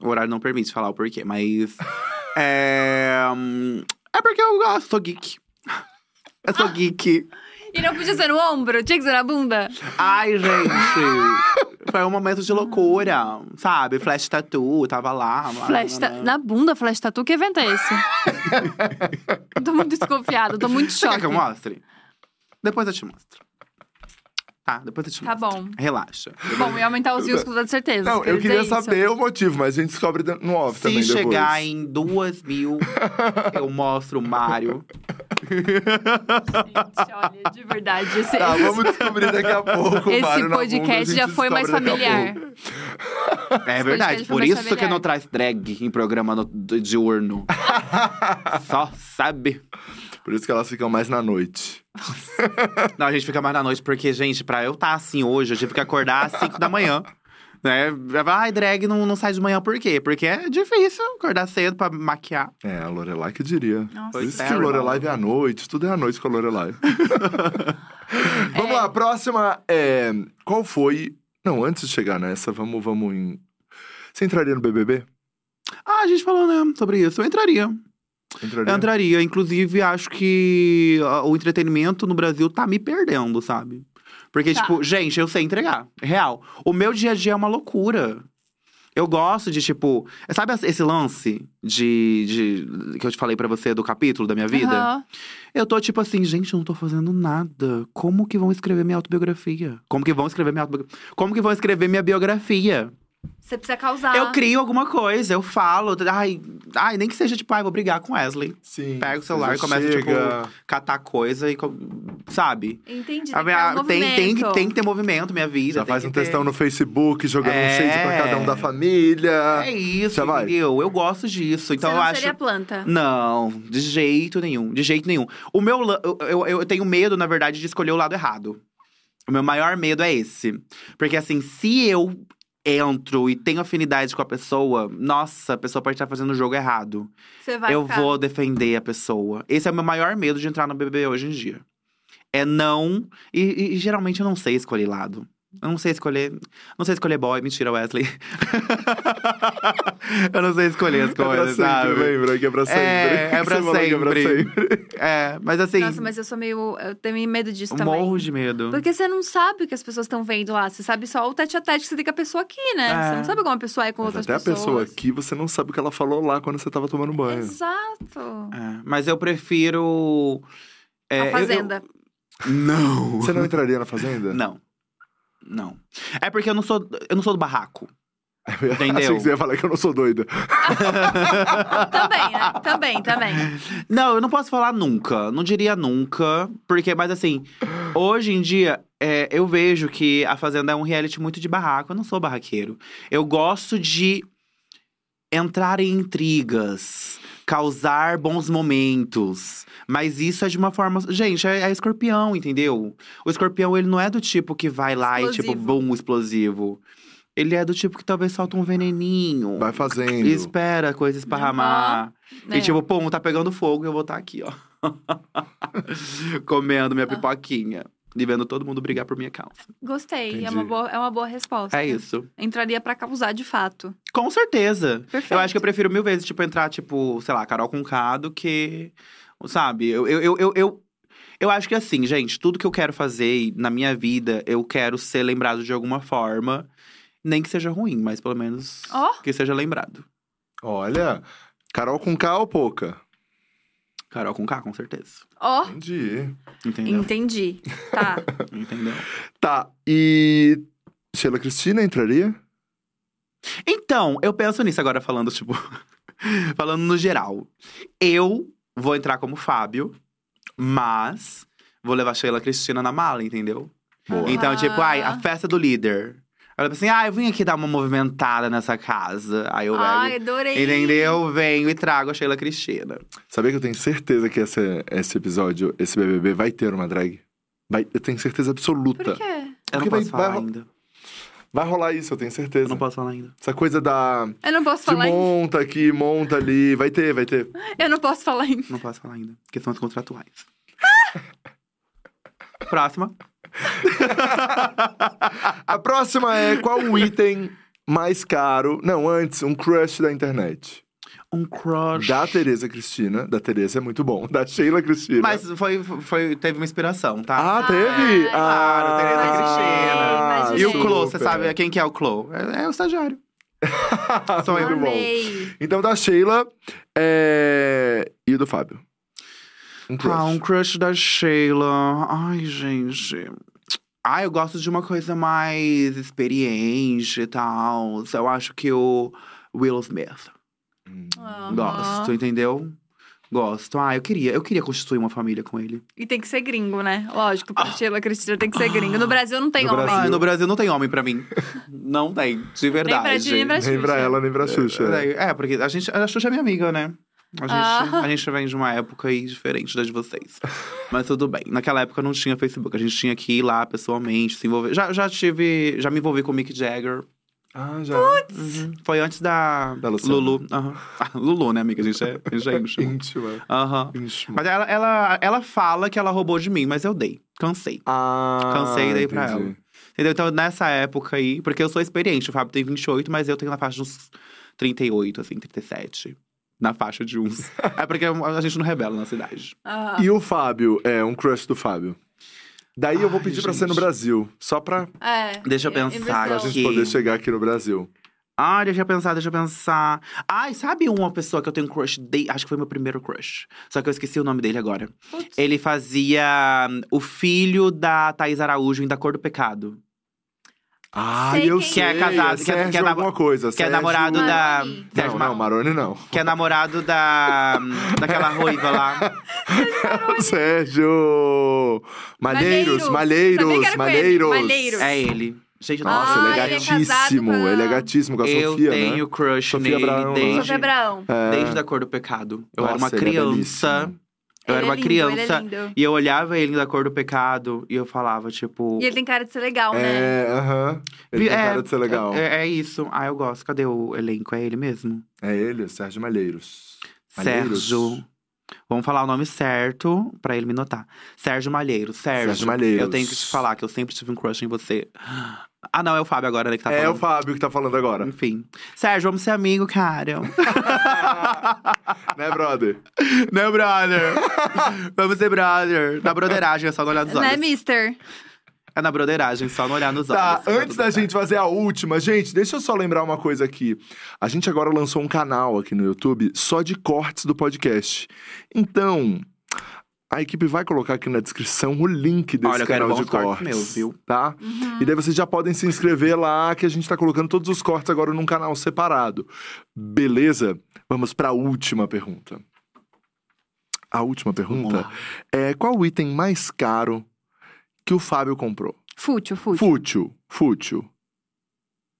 O horário não permite falar o porquê, mas. <laughs> é. hum, É porque eu gosto, sou geek. <laughs> Eu sou geek. E não podia ser no ombro, tinha que ser na bunda. Ai, gente. Foi um momento de loucura, sabe? Flash tattoo, tava lá. Flash ta-. Na bunda, flash tatu, que evento é esse? <laughs> Tô muito desconfiada, tô muito Você quer choque. que eu mostre? Depois eu te mostro. Tá, depois eu te Tá mostro. bom. Relaxa. Bom, ia aumentar os views com toda certeza. Não, eu queria isso. saber o motivo, mas a gente descobre no off Se também chegar depois. em duas mil, <laughs> eu mostro o Mário. Gente, olha, de verdade. Esse, Tá, esse- vamos descobrir daqui a pouco. esse Mário bunda, podcast gente já foi mais familiar. É verdade, por isso que familiar. não traz drag em programa no, diurno. <laughs> Só sabe. Por isso que elas ficam mais na noite. Não, a gente fica mais na noite, porque, gente, pra eu estar assim hoje, eu tive que acordar às 5 da manhã. Né? Ai, drag não, não sai de manhã por quê? Porque é difícil acordar cedo pra maquiar. É, a Lorelai que diria. Nossa, Por isso que terrible. Lorelai é à noite, tudo é à noite com a Lorelai. <laughs> vamos lá, a próxima é. Qual foi. Não, antes de chegar nessa, vamos, vamos em. Você entraria no BBB? Ah, a gente falou, né, sobre isso. Eu entraria. Entraria. Eu entraria. Inclusive, acho que ah, o entretenimento no Brasil tá me perdendo, sabe? Porque, Tá. tipo, gente, eu sei entregar. Real. O meu dia a dia é uma loucura. Eu gosto de, tipo. Sabe esse lance de, de. que eu te falei pra você do capítulo da minha vida? Aham. Eu tô tipo assim, gente, eu não tô fazendo nada. Como que vão escrever minha autobiografia? Como que vão escrever minha autobiografia? Como que vão escrever minha biografia? Você precisa causar. Eu crio alguma coisa, eu falo. Ai, ai, nem que seja tipo, ai, vou brigar com Wesley. Sim. Pega o celular e começa, chega- tipo, catar coisa e. Sabe? Entendi. Tem, A que minha- ter um tem, tem, que, movimento. tem que ter movimento, minha vida. Já tem faz que um ter- textão no Facebook, jogando um shade pra É. cada um da família. É isso, Já vai. entendeu? Eu gosto disso. Então Você eu não acho. seria planta. Não, de jeito nenhum, de jeito nenhum. O meu, eu, eu, eu tenho medo, na verdade, de escolher o lado errado. O meu maior medo é esse. Porque assim, se eu entro e tenho afinidade com a pessoa, nossa, a pessoa pode estar fazendo o jogo errado. Você vai eu ficar... vou defender a pessoa. Esse é o meu maior medo de entrar no BBB hoje em dia. É não. E, e- e geralmente eu não sei escolher lado. Eu não sei escolher. Não sei escolher boy. Mentira, Wesley. <laughs> eu não sei escolher as É pra coisas, sempre, sabe? lembra? Que é pra sempre. É, é pra <laughs> que é pra sempre. sempre. É, mas assim. Nossa, mas eu sou meio. Eu tenho medo disso eu também. morro de medo. Porque você não sabe o que as pessoas estão vendo lá. Você sabe só o tete a tete que você tem com a pessoa aqui, né? É. Você não sabe como a pessoa é com Mas outras até a pessoas. pessoa aqui, você não sabe o que ela falou lá quando você tava tomando banho. Exato. É, mas eu prefiro. é, a eu- Fazenda. eu- Não. Você não entraria na fazenda? Não. Não. É porque eu não sou, eu não sou do barraco. <laughs> Achei Entendeu? que você ia falar que eu não sou doida. <laughs> Também, né? Também, também. Não, eu não posso falar nunca. Não diria nunca. Porque, mas assim, hoje em dia, é, eu vejo que a Fazenda é um reality muito de barraco. Eu não sou barraqueiro. Eu gosto de entrar em intrigas, causar bons momentos. Mas isso é de uma forma. Gente, é, é escorpião, entendeu? O escorpião, ele não é do tipo que vai lá e, tipo, Explosivo. bum, explosivo. Ele é do tipo que talvez solta um veneninho. Vai fazendo. E espera a coisa esparramar. É. E tipo, pum, tá pegando fogo e eu vou estar aqui, ó. <laughs> Comendo Ah. minha pipoquinha. E vendo todo mundo brigar por minha causa. Gostei. É uma, boa, é uma boa resposta. É isso. Entraria pra causar de fato. Com certeza. Perfeito. Eu acho que eu prefiro mil vezes, tipo, entrar, tipo, sei lá, Carol com K do que. Sabe? Eu, eu, eu, eu, eu, eu acho que assim, gente, tudo que eu quero fazer na minha vida, eu quero ser lembrado de alguma forma. Nem que seja ruim, mas pelo menos Ó. que seja lembrado. Olha, Carol com K ou pouca? Carol com K, com certeza. Ó, Entendi. Entendeu? entendi. Tá. <laughs> Entendeu? Tá, e. Sheila Cristina entraria? Então, eu penso nisso agora falando, tipo. <laughs> falando no geral. Eu vou entrar como Fábio, mas vou levar Sheila Cristina na mala, entendeu? Boa. Então, tipo, ai, a Ah. festa do líder. Ela pensa assim, ah, eu vim aqui dar uma movimentada nessa casa. Aí eu Ai, pego, adorei. entendeu? Venho e trago a Sheila Cristina. Sabia que eu tenho certeza que esse, esse episódio, esse BBB, vai ter uma drag? Vai, eu tenho certeza absoluta. Por quê? Eu não Porque posso vai- falar vai- ainda. Vai rolar isso, eu tenho certeza. Eu não posso falar ainda. Essa coisa da. Eu não posso falar ainda. monta aqui, monta ali. Vai ter, vai ter. Eu não posso falar ainda. Não posso falar ainda. Questões contratuais. <laughs> Próxima. <laughs> A próxima é qual o item mais caro. Não, antes, um crush da internet. Um crush. Da Tereza Cristina. Da Tereza é muito bom. Da Sheila Cristina. Mas foi, foi, teve uma inspiração, tá? Ah, teve? Claro, ah, Tereza Cristina. e o. Clo, você sabe quem que é o Clo? É, é o estagiário. <laughs> Sou eu. Muito bom. Então, da Sheila é... e do Fábio. Um crush. Ah, um crush da Sheila. Ai, gente. Ah, eu gosto de uma coisa mais experiente e tal. Eu acho que o Will Smith. Hum. Aham. Gosto, entendeu? Gosto. Ah, eu queria, eu queria constituir uma família com ele. E tem que ser gringo, né? Lógico, pra Sheila Cristina tem que ser gringo. No Brasil não tem No homem. Brasil. Ah, no Brasil não tem homem pra mim. <laughs> não tem, de verdade. Nem pra ti, nem pra Nem pra Xuxa. ela, nem pra Xuxa. É, é, porque a gente, a Xuxa é minha amiga, né? A gente, Ah. a gente vem de uma época aí diferente da de vocês. Mas tudo bem. Naquela época não tinha Facebook. A gente tinha que ir lá pessoalmente, se envolver. Já, já tive. Já me envolvi com o Mick Jagger. Ah, já. Uhum. Foi antes da, Da Luciana. Lulu. Ah, Lulu, né, amiga? A gente é, a gente é íntimo. Íntima. Aham. Íntima. Mas ela, ela, ela fala que ela roubou de mim, mas eu dei. Cansei. Ah, Cansei e dei pra ela. Entendeu? Então, nessa época aí, porque eu sou experiente, o Fábio tem 28, mas eu tenho na faixa de uns 38, assim, 37. Na faixa de uns. <laughs> é porque a gente não revela na cidade. Aham. E o Fábio, é um crush do Fábio. Daí eu vou Ai, pedir pra ser no gente. Brasil, só pra, É. Deixa eu pensar pra gente poder chegar aqui no Brasil. Ah, deixa eu pensar, deixa eu pensar. Ai, sabe uma pessoa que eu tenho crush? De... Acho que foi meu primeiro crush. Só que eu esqueci o nome dele agora. Putz. Ele fazia hum, o filho da Thaís Araújo em Da Cor do Pecado. Ah, Sei eu quem sei. Que é casado, que é- Sérgio que é alguma coisa. que é Sérgio- namorado da. Maroni. Não, não, Maroni não. Que é namorado da. daquela ruiva lá. <laughs> Sérgio! Malheiros, Malheiros. Malheiros, era ele. Malheiros. É ele. Gente, Nossa, Ah, ele é ele é gatíssimo. com a- Ele é gatíssimo com a eu Sofia, tenho né? crush Sofia nele Abraão, né? desde, Sofia Abraão. É. desde Da Cor do Pecado. Eu era Nossa, uma ele é criança. Eu era Ele é uma lindo, criança. Ele é lindo. E eu olhava ele da cor do pecado e eu falava, tipo. E ele tem cara de ser legal, né? É, aham. Ele tem cara de ser legal. É, é isso. Ah, eu gosto. Cadê o elenco? É ele mesmo? É ele, Sérgio Malheiros. Malheiros. Sérgio. Vamos falar o nome certo pra ele me notar. Sérgio Malheiro. Sérgio. Sérgio Malheiros. Eu tenho que te falar que eu sempre tive um crush em você. Ah, não, é o Fábio agora, né, que tá É falando. o Fábio que tá falando agora. Enfim. Sérgio, vamos ser amigo, cara. <laughs> né, brother? né, brother? vamos ser brother. Na broderagem, é só não olhar nos olhos. Né, mister? É na broderagem, só não olhar nos Tá, olhos. antes da gente fazer a última, gente, deixa eu só lembrar uma coisa aqui. A gente agora lançou um canal aqui no YouTube só de cortes do podcast. Então, a equipe vai colocar aqui na descrição o link desse Olha, eu quero canal de cortes meus, viu? Tá? E daí vocês já podem se inscrever lá, que a gente tá colocando todos os cortes agora num canal separado. Beleza? Vamos pra última pergunta. A última pergunta é: qual o item mais caro que o Fábio comprou? Fútil, fútil. Fútil, fútil.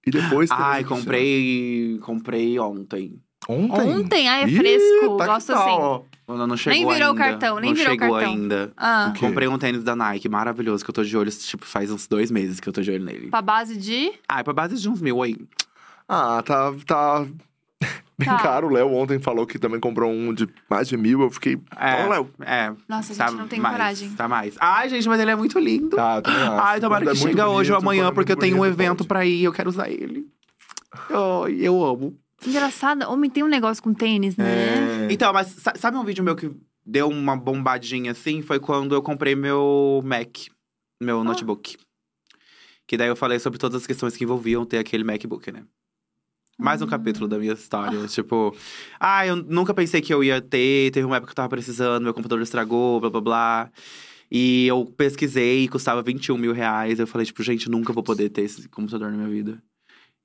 E depois. Ai, comprei. Comprei ontem. Ontem? Ontem, ai, é Ih, fresco. tá Gosto assim. Não, não chegou Nem virou ainda. cartão, nem não virou chegou cartão. ainda. Ah, O? Comprei um tênis da Nike maravilhoso, que eu tô de olho, tipo, faz uns dois meses que eu tô de olho nele. pra base de. Ah, é pra base de uns mil aí. Ah, tá. tá... <laughs> Bem Tá. caro. O Léo ontem falou que também comprou um de mais de mil. Eu fiquei. É, Ô, Léo. é. Nossa, a gente tá não tem mais, coragem. Tá mais. Ai, gente, mas ele é muito lindo. Tá, eu também acho. Ai, tomara que é chega hoje ou amanhã, porque eu tenho um evento pode. pra ir e eu quero usar ele. Ai, eu amo. Engraçado, homem tem um negócio com tênis, né? É. Então, mas sa- sabe um vídeo meu que deu uma bombadinha assim? Foi quando eu comprei meu Mac, meu Ah. notebook. Que daí eu falei sobre todas as questões que envolviam ter aquele MacBook, né? Mais um Hum. capítulo da minha história. <laughs> Tipo, ah, eu nunca pensei que eu ia ter. Teve uma época que eu tava precisando, meu computador estragou, blá blá blá. E eu pesquisei, custava 21 mil reais. Eu falei, tipo, gente, nunca vou poder ter esse computador na minha vida.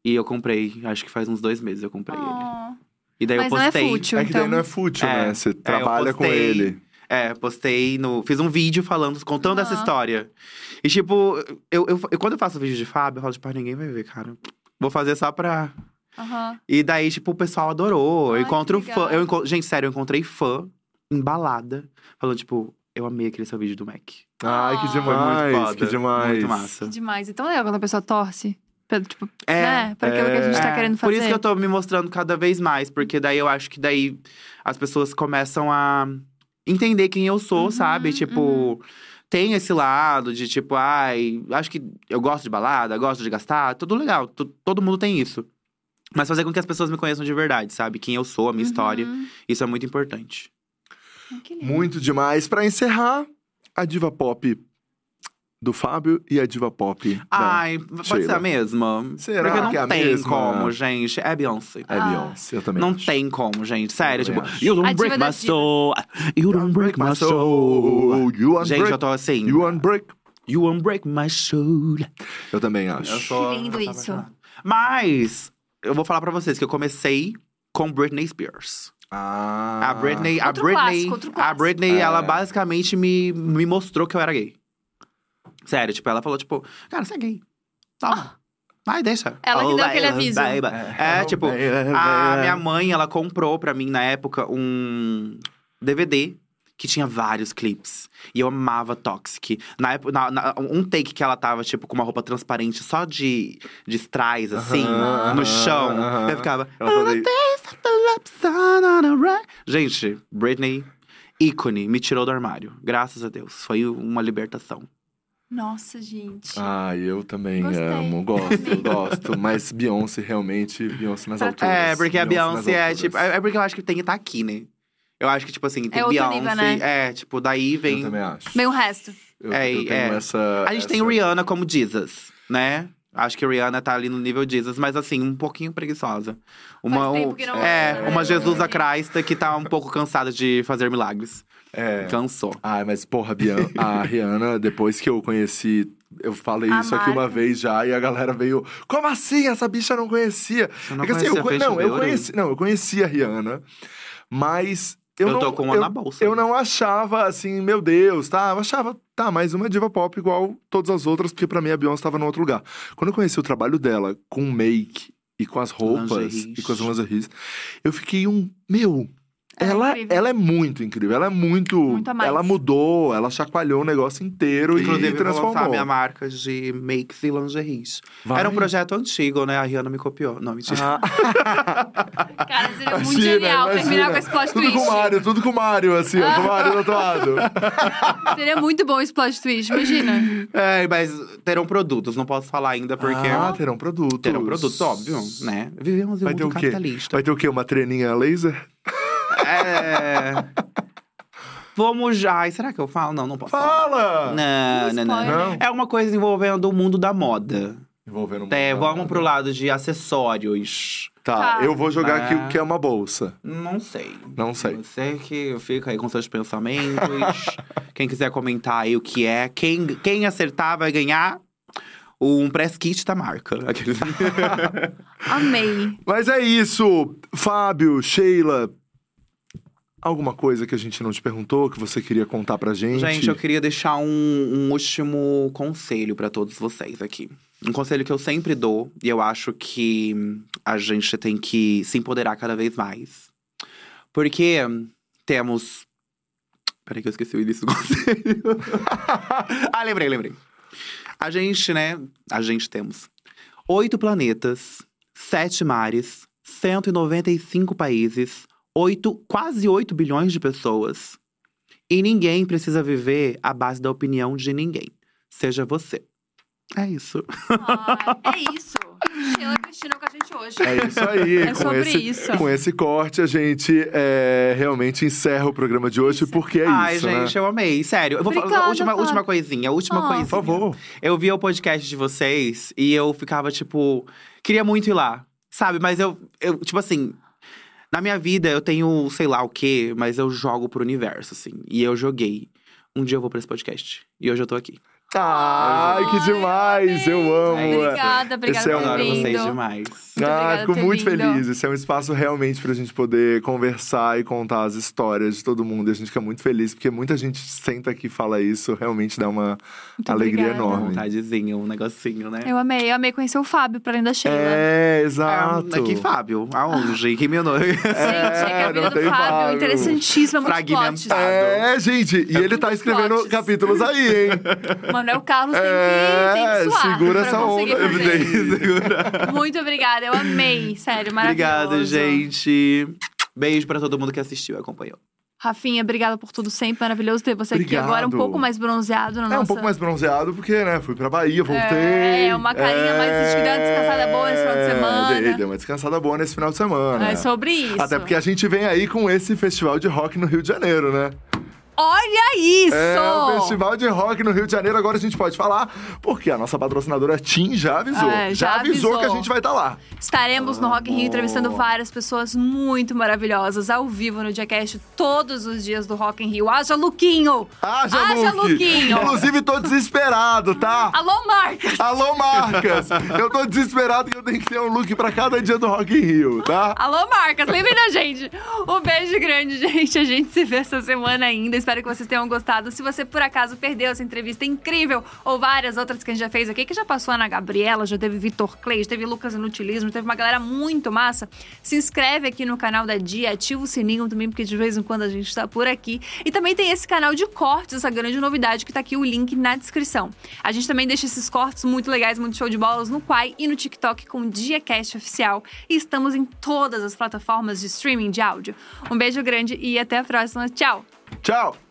E eu comprei, acho que faz uns dois meses eu comprei ele. Oh. E daí Mas eu não é postei. fútil, É que então. daí não é fútil, É, né? Você trabalha com postei. ele. É, postei no. Fiz um vídeo falando, contando essa Aham. história. E, tipo, eu, eu, eu- quando eu faço vídeo de Fábio, eu falo, tipo, ah, ninguém vai ver, cara. Vou fazer só pra. Aham. E daí, tipo, o pessoal adorou. Ai, eu encontro que fã. Eu enco- Gente, sério, eu encontrei fã embalada. Falando, tipo, eu amei aquele seu vídeo do Mac. Ai, que Ah. Foi demais, muito foda. que demais. Muito massa. Demais. Então é legal quando a pessoa torce. Pelo, tipo, É, né? Pra aquilo que a gente tá É, querendo fazer. Por isso que eu tô me mostrando cada vez mais, porque daí eu acho que daí as pessoas começam a entender quem eu sou, Uhum, sabe? Tipo, uhum. tem esse lado de tipo, ai, acho que eu gosto de balada, gosto de gastar, tudo legal, todo mundo tem isso. Mas fazer com que as pessoas me conheçam de verdade, sabe? Quem eu sou, a minha história. Uhum. Isso é muito importante. Muito demais. Pra encerrar, a diva pop do Fábio e a diva pop. Ai, pode Sheila. ser a mesma? Será Porque não que é a tem mesma? como, gente. É Beyoncé. É Ah. Beyoncé, eu também Não acho. tem como, gente. Sério, tipo, acho. you A don't diva break my das soul. You don't break my soul. You Gente, eu tô assim. You unbreak. You won't break my soul. Eu também acho. Eu sou. Que lindo isso. Mas, eu vou falar pra vocês que eu comecei com Britney Spears. Ah. A Britney, a Outro Britney, clássico, outro a clássico. Britney, É. ela basicamente me, me mostrou que eu era gay. Sério, tipo, ela falou, tipo, cara, você é gay. Toma. Vai, deixa. Ela que Oh, deu aquele aviso. baby. É, tipo, a minha mãe, ela comprou pra mim na época um DVD que tinha vários clipes. E eu amava Toxic. Na época, na- na- um take que ela tava, tipo, com uma roupa transparente só de, de strass, assim, Aham, no aham, chão. aham. Eu ficava. Ela fazia- Gente, Britney, ícone, me tirou do armário. Graças a Deus. Foi uma libertação. Nossa, gente. Ah, eu também Gostei. amo, gosto, gosto. Mas Beyoncé, realmente, Beyoncé nas alturas. É, porque a Beyoncé é tipo. É é porque eu acho que tem que estar aqui, né? Eu acho que, tipo assim, tem outro Beyoncé. nível, né? É, tipo, daí Eu vem. também acho. Bem o resto. Eu, É, eu tenho é. essa. A gente essa... tem o Rihanna como Jesus, né? Acho que a Rihanna tá ali no nível Jesus, mas assim, um pouquinho preguiçosa. Uma, Faz tempo um- que não- é, uma É. Jesus a Christa que tá um pouco cansada de fazer milagres. É. Cansou. Ai, mas porra, a Bian- a <laughs> Rihanna, depois que eu conheci. Eu falei A isso aqui uma vez já e a galera veio. Como assim? Essa bicha não conhecia? Você não É que assim, eu, Feixe não, eu conheci, não, eu conhecia a Rihanna, mas eu, Eu, não, tô com uma eu, na bolsa. eu não achava assim, meu Deus, tá? Eu achava, tá, mais uma diva pop igual todas as outras, porque pra mim a Beyoncé tava no outro lugar. Quando eu conheci o trabalho dela com o make e com as roupas Lingeries. e com as lingeries, eu fiquei um, meu, Ela é ela, incrível. ela é muito incrível, ela é muito. Muito a mais. Ela mudou, ela chacoalhou o negócio inteiro Inclusive, e eu vou lançar transformou. a minha marca de makes e lingeries. Vai. Era um projeto antigo, né? A Rihanna me copiou. Não, mentira. Ah, <laughs> Cara, seria muito imagina, genial imagina. terminar com esse plot Tudo twist. com o Mário, tudo com o Mário, assim, ó, com o Mário do outro lado. <laughs> Seria muito bom esse plot twist, imagina. É, mas terão produtos, não posso falar ainda porque. Ah, terão produtos. Terão produtos, óbvio, né? Vivemos em um mundo capitalista. Vai ter o quê? Uma treninha laser? É. Vamos já. Ai, será que eu falo? Não, não posso falar. Fala! Não, não, não. Spoiler. Não? É uma coisa envolvendo o mundo da moda. Envolvendo um É, monte de vamos nada. pro lado de acessórios. Tá, Tá. eu vou jogar Ah. aqui o que é uma bolsa. Não sei. Não sei. Você que fica aí com seus pensamentos. <laughs> Quem quiser comentar aí o que é. Quem, quem acertar vai ganhar um press kit da marca. Aqueles- Amei. <laughs> Mas é isso! Fábio, Sheila. Alguma coisa que a gente não te perguntou, que você queria contar pra gente? Gente, eu queria deixar um, um último conselho pra todos vocês aqui. Um conselho que eu sempre dou, e eu acho que a gente tem que se empoderar cada vez mais. Porque temos. Peraí, que eu esqueci o início do <laughs> conselho. <laughs> ah, lembrei, lembrei. A gente, né? A gente temos oito planetas, sete mares, 195 países, oito, quase 8 bilhões de pessoas. E ninguém precisa viver à base da opinião de ninguém. Seja você. É isso. Ah, é <laughs> isso. Sheila Cristina com a gente hoje. É isso aí. É com sobre esse, isso. Com esse corte, a gente é, realmente encerra o programa de hoje, porque é Ai, isso, gente, né? eu amei. Sério. Eu vou falar Obrigada, última, Fábio. última coisinha, última Ah. coisinha. Por favor. Eu via o podcast de vocês e eu ficava, tipo, queria muito ir lá, sabe? Mas eu, eu tipo assim, na minha vida eu tenho sei lá o quê, mas eu jogo pro universo, assim. E eu joguei. Um dia eu vou pra esse podcast. E hoje eu tô aqui. Ai, que demais! Eu amo! Ai, Obrigada, obrigada Esse é por um- Adoro vindo. vocês demais. Muito ah, fico por muito vindo. feliz. Esse é um espaço realmente pra gente poder conversar e contar as histórias de todo mundo. E a gente fica muito feliz, porque muita gente senta aqui e fala isso, realmente dá uma Muito alegria obrigada. enorme. Vontadezinha, um negocinho, né? Eu amei, eu amei conhecer o Fábio, pra além da Sheila. É, exato. aqui, Fábio. Aonde? Quem me honou? Gente, é que a vida do tem Fábio, Fábio. interessantíssima, muito. Fragmentado. É, gente, e ele tá escrevendo capítulos aí, hein? <laughs> Manuel Carlos tem É, que, tem que suar segura essa onda. fazer. Muito obrigada, eu amei, sério, maravilhoso. Obrigado, gente. Beijo pra todo mundo que assistiu e acompanhou. Rafinha, obrigada por tudo sempre. Maravilhoso ter você aqui Obrigado. agora, um pouco mais bronzeado na É nossa. um pouco mais bronzeado, porque, né, fui pra Bahia, voltei. É, uma carinha mais- acho que deu uma descansada boa nesse final de É, semana. Dei, dei uma descansada boa nesse final de semana. É sobre isso. Até porque a gente vem aí com esse festival de rock no Rio de Janeiro, né? Olha isso! É, o festival de rock no Rio de Janeiro, agora a gente pode falar, porque a nossa patrocinadora Tim já avisou. É, já avisou, avisou. que a gente vai estar lá. Estaremos no Rock in Rio entrevistando várias pessoas muito maravilhosas ao vivo no Diacast todos os dias do Rock in Rio. Haja Luquinho! Haja, Haja Luke! Luquinho! Inclusive, tô desesperado, tá? Alô, Marcas! Alô, marcas! Eu tô desesperado que eu tenho que ter um look pra cada dia do Rock in Rio, tá? Alô, Marcas, lembrem da gente. Um beijo grande, <laughs> gente. A gente se vê essa semana ainda. Espero que vocês tenham gostado. Se você, por acaso, perdeu essa entrevista incrível, ou várias outras que a gente já fez aqui, que já passou Ana Gabriela, já teve Vitor Clay, já teve Lucas Inutilismo, teve uma galera muito massa, se inscreve aqui no canal da Dia, ativa o sininho também, porque de vez em quando a gente tá por aqui. E também tem esse canal de cortes, essa grande novidade, que tá aqui o link na descrição. A gente também deixa esses cortes muito legais, muito show de bolas no Quai e no TikTok com o DiaCast Oficial. E estamos em todas as plataformas de streaming de áudio. Um beijo grande e até a próxima. Tchau! Tchau!